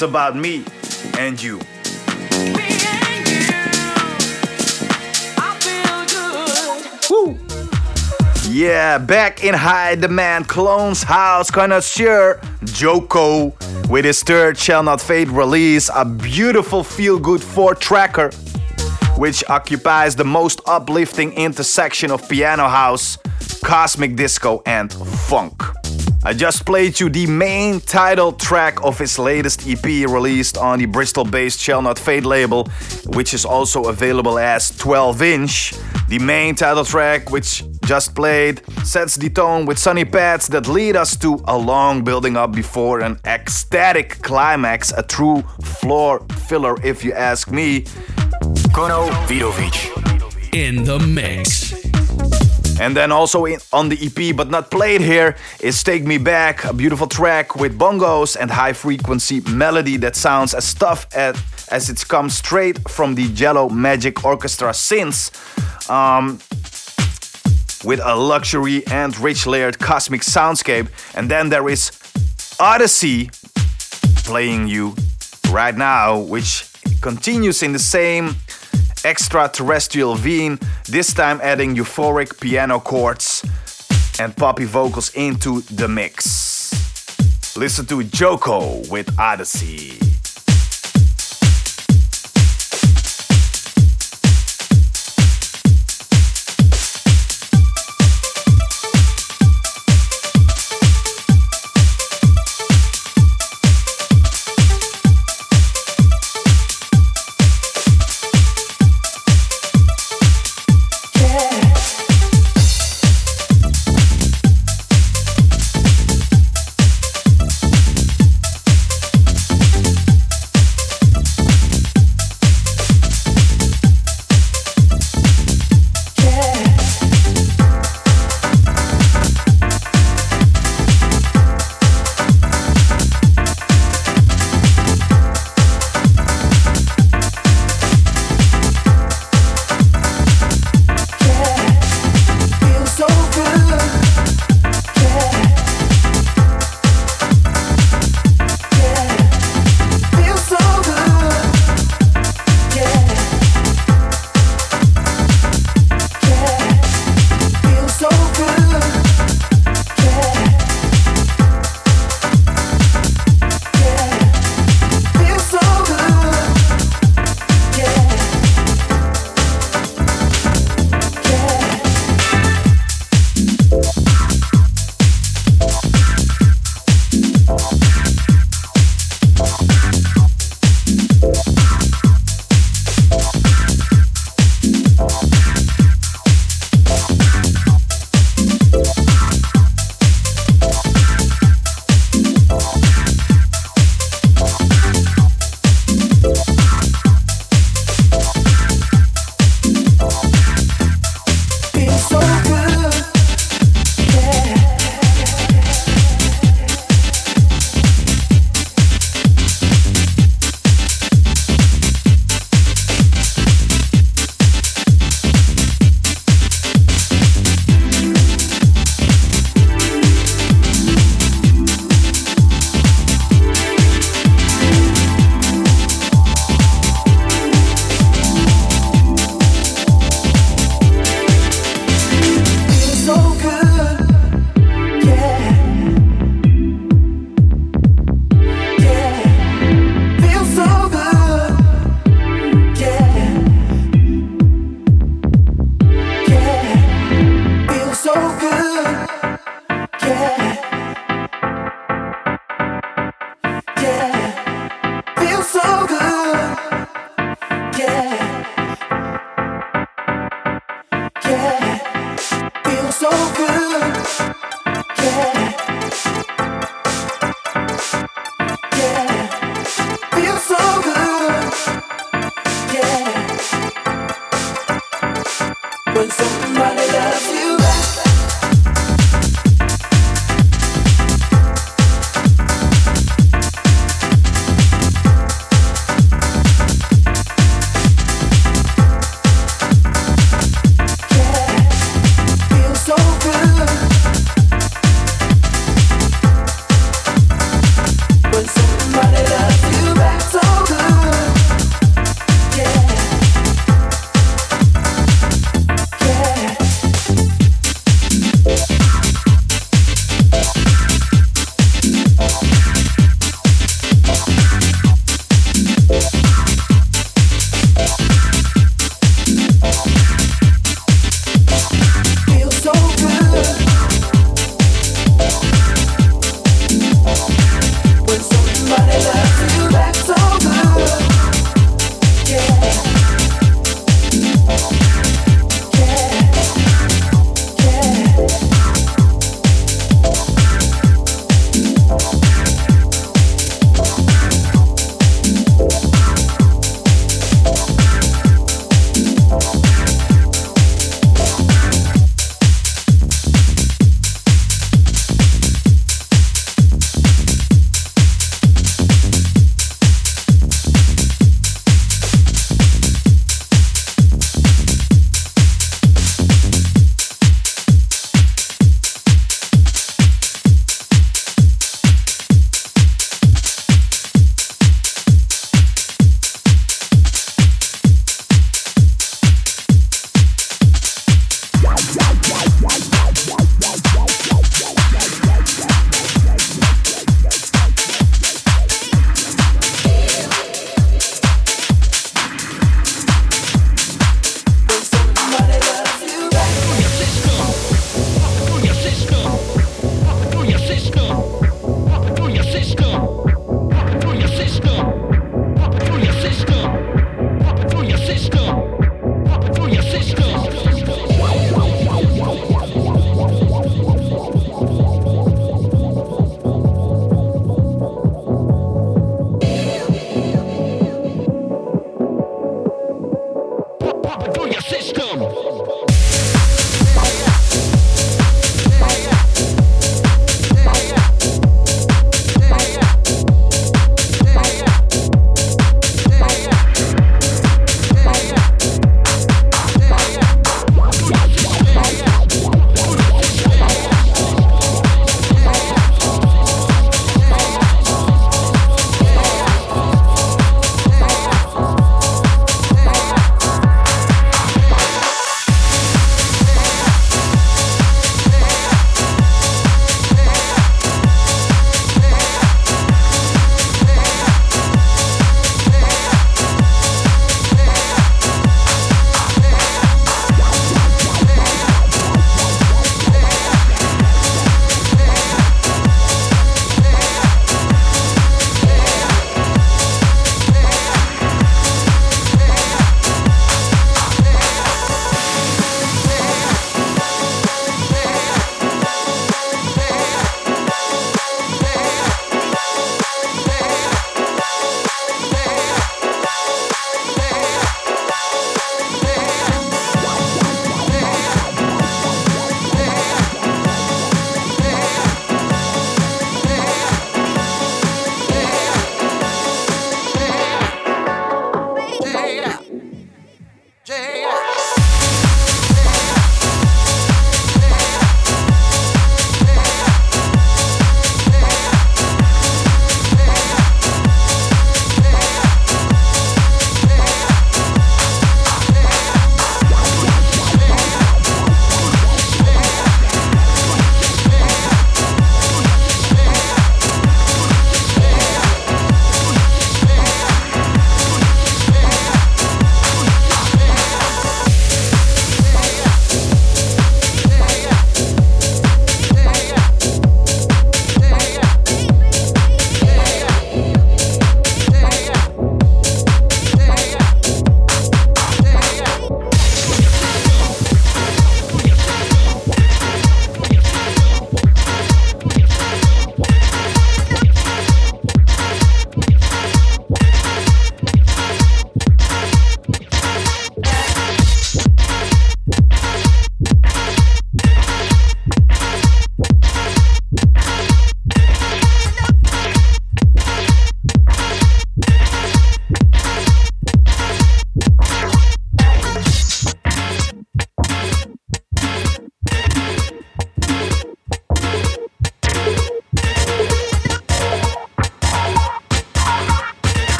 It's about me and you. Woo. Yeah, back in high demand, Cologne's House connoisseur Djoko with his third Shall Not Fade release, a beautiful feel good four tracker, which occupies the most uplifting intersection of piano house, cosmic disco, and funk. I just played you the main title track of his latest EP released on the Bristol based Shall Not Fade label, which is also available as 12 inch. The main title track, which just played, sets the tone with sunny pads that lead us to a long building up before an ecstatic climax, a true floor filler, if you ask me. Kono Vidovic. In the mix. And then also in, on the EP, but not played here, is Take Me Back, a beautiful track with bongos and high frequency melody that sounds as tough as, as it's come straight from the Yellow Magic Orchestra synths. Um, with a luxury and rich layered cosmic soundscape. And then there is Odyssey playing you right now, which continues in the same extraterrestrial vein, this time adding euphoric piano chords and poppy vocals into the mix. Listen to Djoko with Odyssey.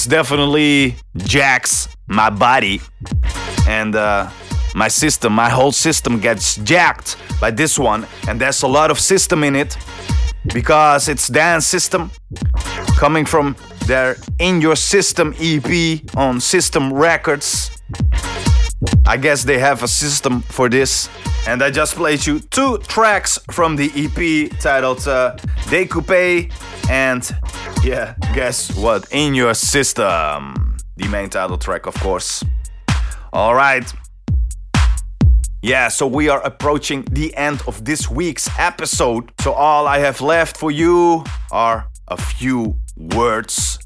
This definitely jacks my body and uh, my system, my whole system gets jacked by this one. And there's a lot of system in it because it's dance system coming from their In Your System EP on System Records. I guess they have a system for this. And I just played you two tracks from the EP titled uh, Decoupe and yeah, guess what? In Your System. The main title track, of course. All right. Yeah, so we are approaching the end of this week's episode. So all I have left for you are a few words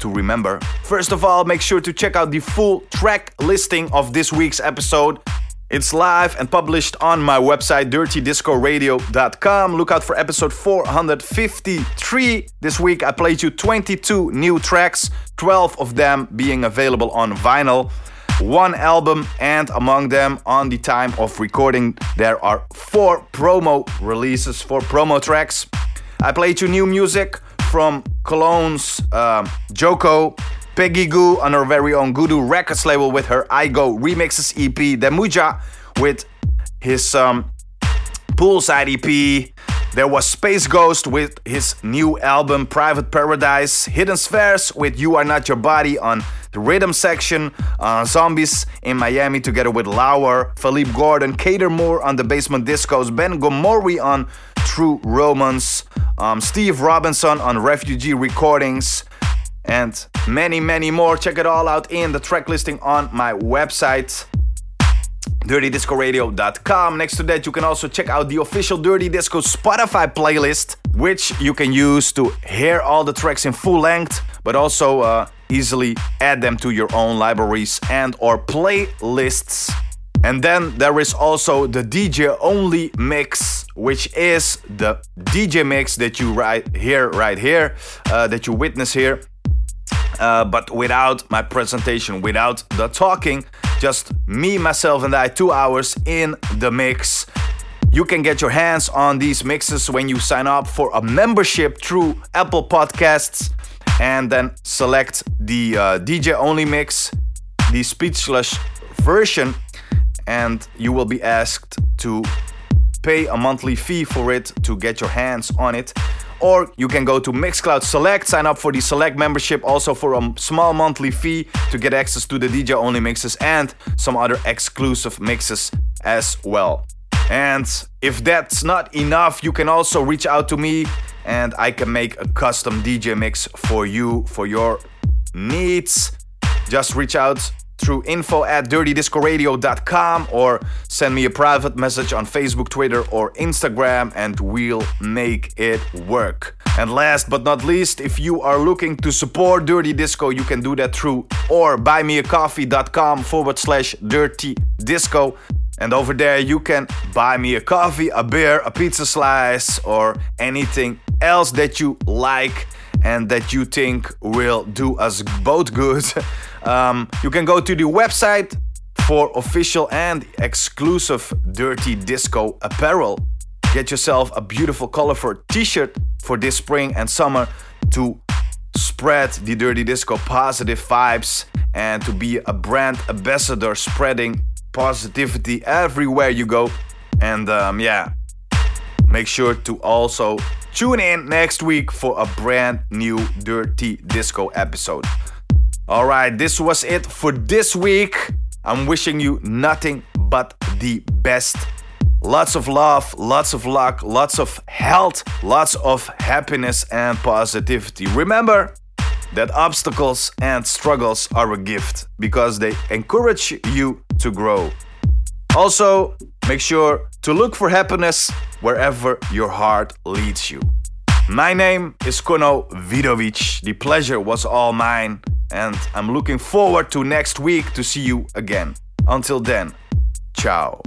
to remember. First of all, make sure to check out the full track listing of this week's episode. It's live and published on my website, dirtydiscoradio.com. Look out for episode 453. This week I played you 22 new tracks, 12 of them being available on vinyl. One album, and among them, on the time of recording, there are four promo releases, four promo tracks. I played you new music from Cologne's uh, Djoko, Peggy Gou on her very own Gudu Records label with her I Go remixes EP, Demuja with his um, Poolside EP. There was Space Ghost with his new album Private Paradise, Hidden Spheres with You Are Not Your Body on the rhythm section, uh, Zombies in Miami together with Lauer, Felipe Gordon, Katermurr on the Basement Discos, Ben Gomori on True Romance, um, Steve Robinson on Refugee Recordings, and many, many more. Check it all out in the track listing on my website. DirtyDiscoRadio.com. Next to that, you can also check out the official Dirty Disco Spotify playlist, which you can use to hear all the tracks in full length, but also uh, easily add them to your own libraries and or playlists. And then there is also the DJ only mix, which is the DJ mix that you right here, right here, uh, that you witness here. Uh, but without my presentation, without the talking, just me, myself, and I, two hours in the mix. You can get your hands on these mixes when you sign up for a membership through Apple Podcasts and then select the uh, DJ only mix, the speechless version, and you will be asked to pay a monthly fee for it to get your hands on it. Or you can go to Mixcloud Select, sign up for the Select membership also for a small monthly fee to get access to the DJ only mixes and some other exclusive mixes as well. And if that's not enough, you can also reach out to me and I can make a custom DJ mix for you for your needs. Just reach out through info at dirtydiscoradio.com or send me a private message on Facebook, Twitter, or Instagram, and we'll make it work. And last but not least, if you are looking to support Dirty Disco, you can do that through or buymeacoffee.com forward slash dirty disco. And over there, you can buy me a coffee, a beer, a pizza slice, or anything else that you like and that you think will do us both good. Um, you can go to the website for official and exclusive Dirty Disco apparel. Get yourself a beautiful colorful t shirt for this spring and summer to spread the Dirty Disco positive vibes and to be a brand ambassador spreading positivity everywhere you go. And um, yeah, make sure to also tune in next week for a brand new Dirty Disco episode. All right, this was it for this week. I'm wishing you nothing but the best. Lots of love, lots of luck, lots of health, lots of happiness and positivity. Remember that obstacles and struggles are a gift because they encourage you to grow. Also, make sure to look for happiness wherever your heart leads you. My name is Kono Vidovic. The pleasure was all mine and I'm looking forward to next week to see you again. Until then, ciao.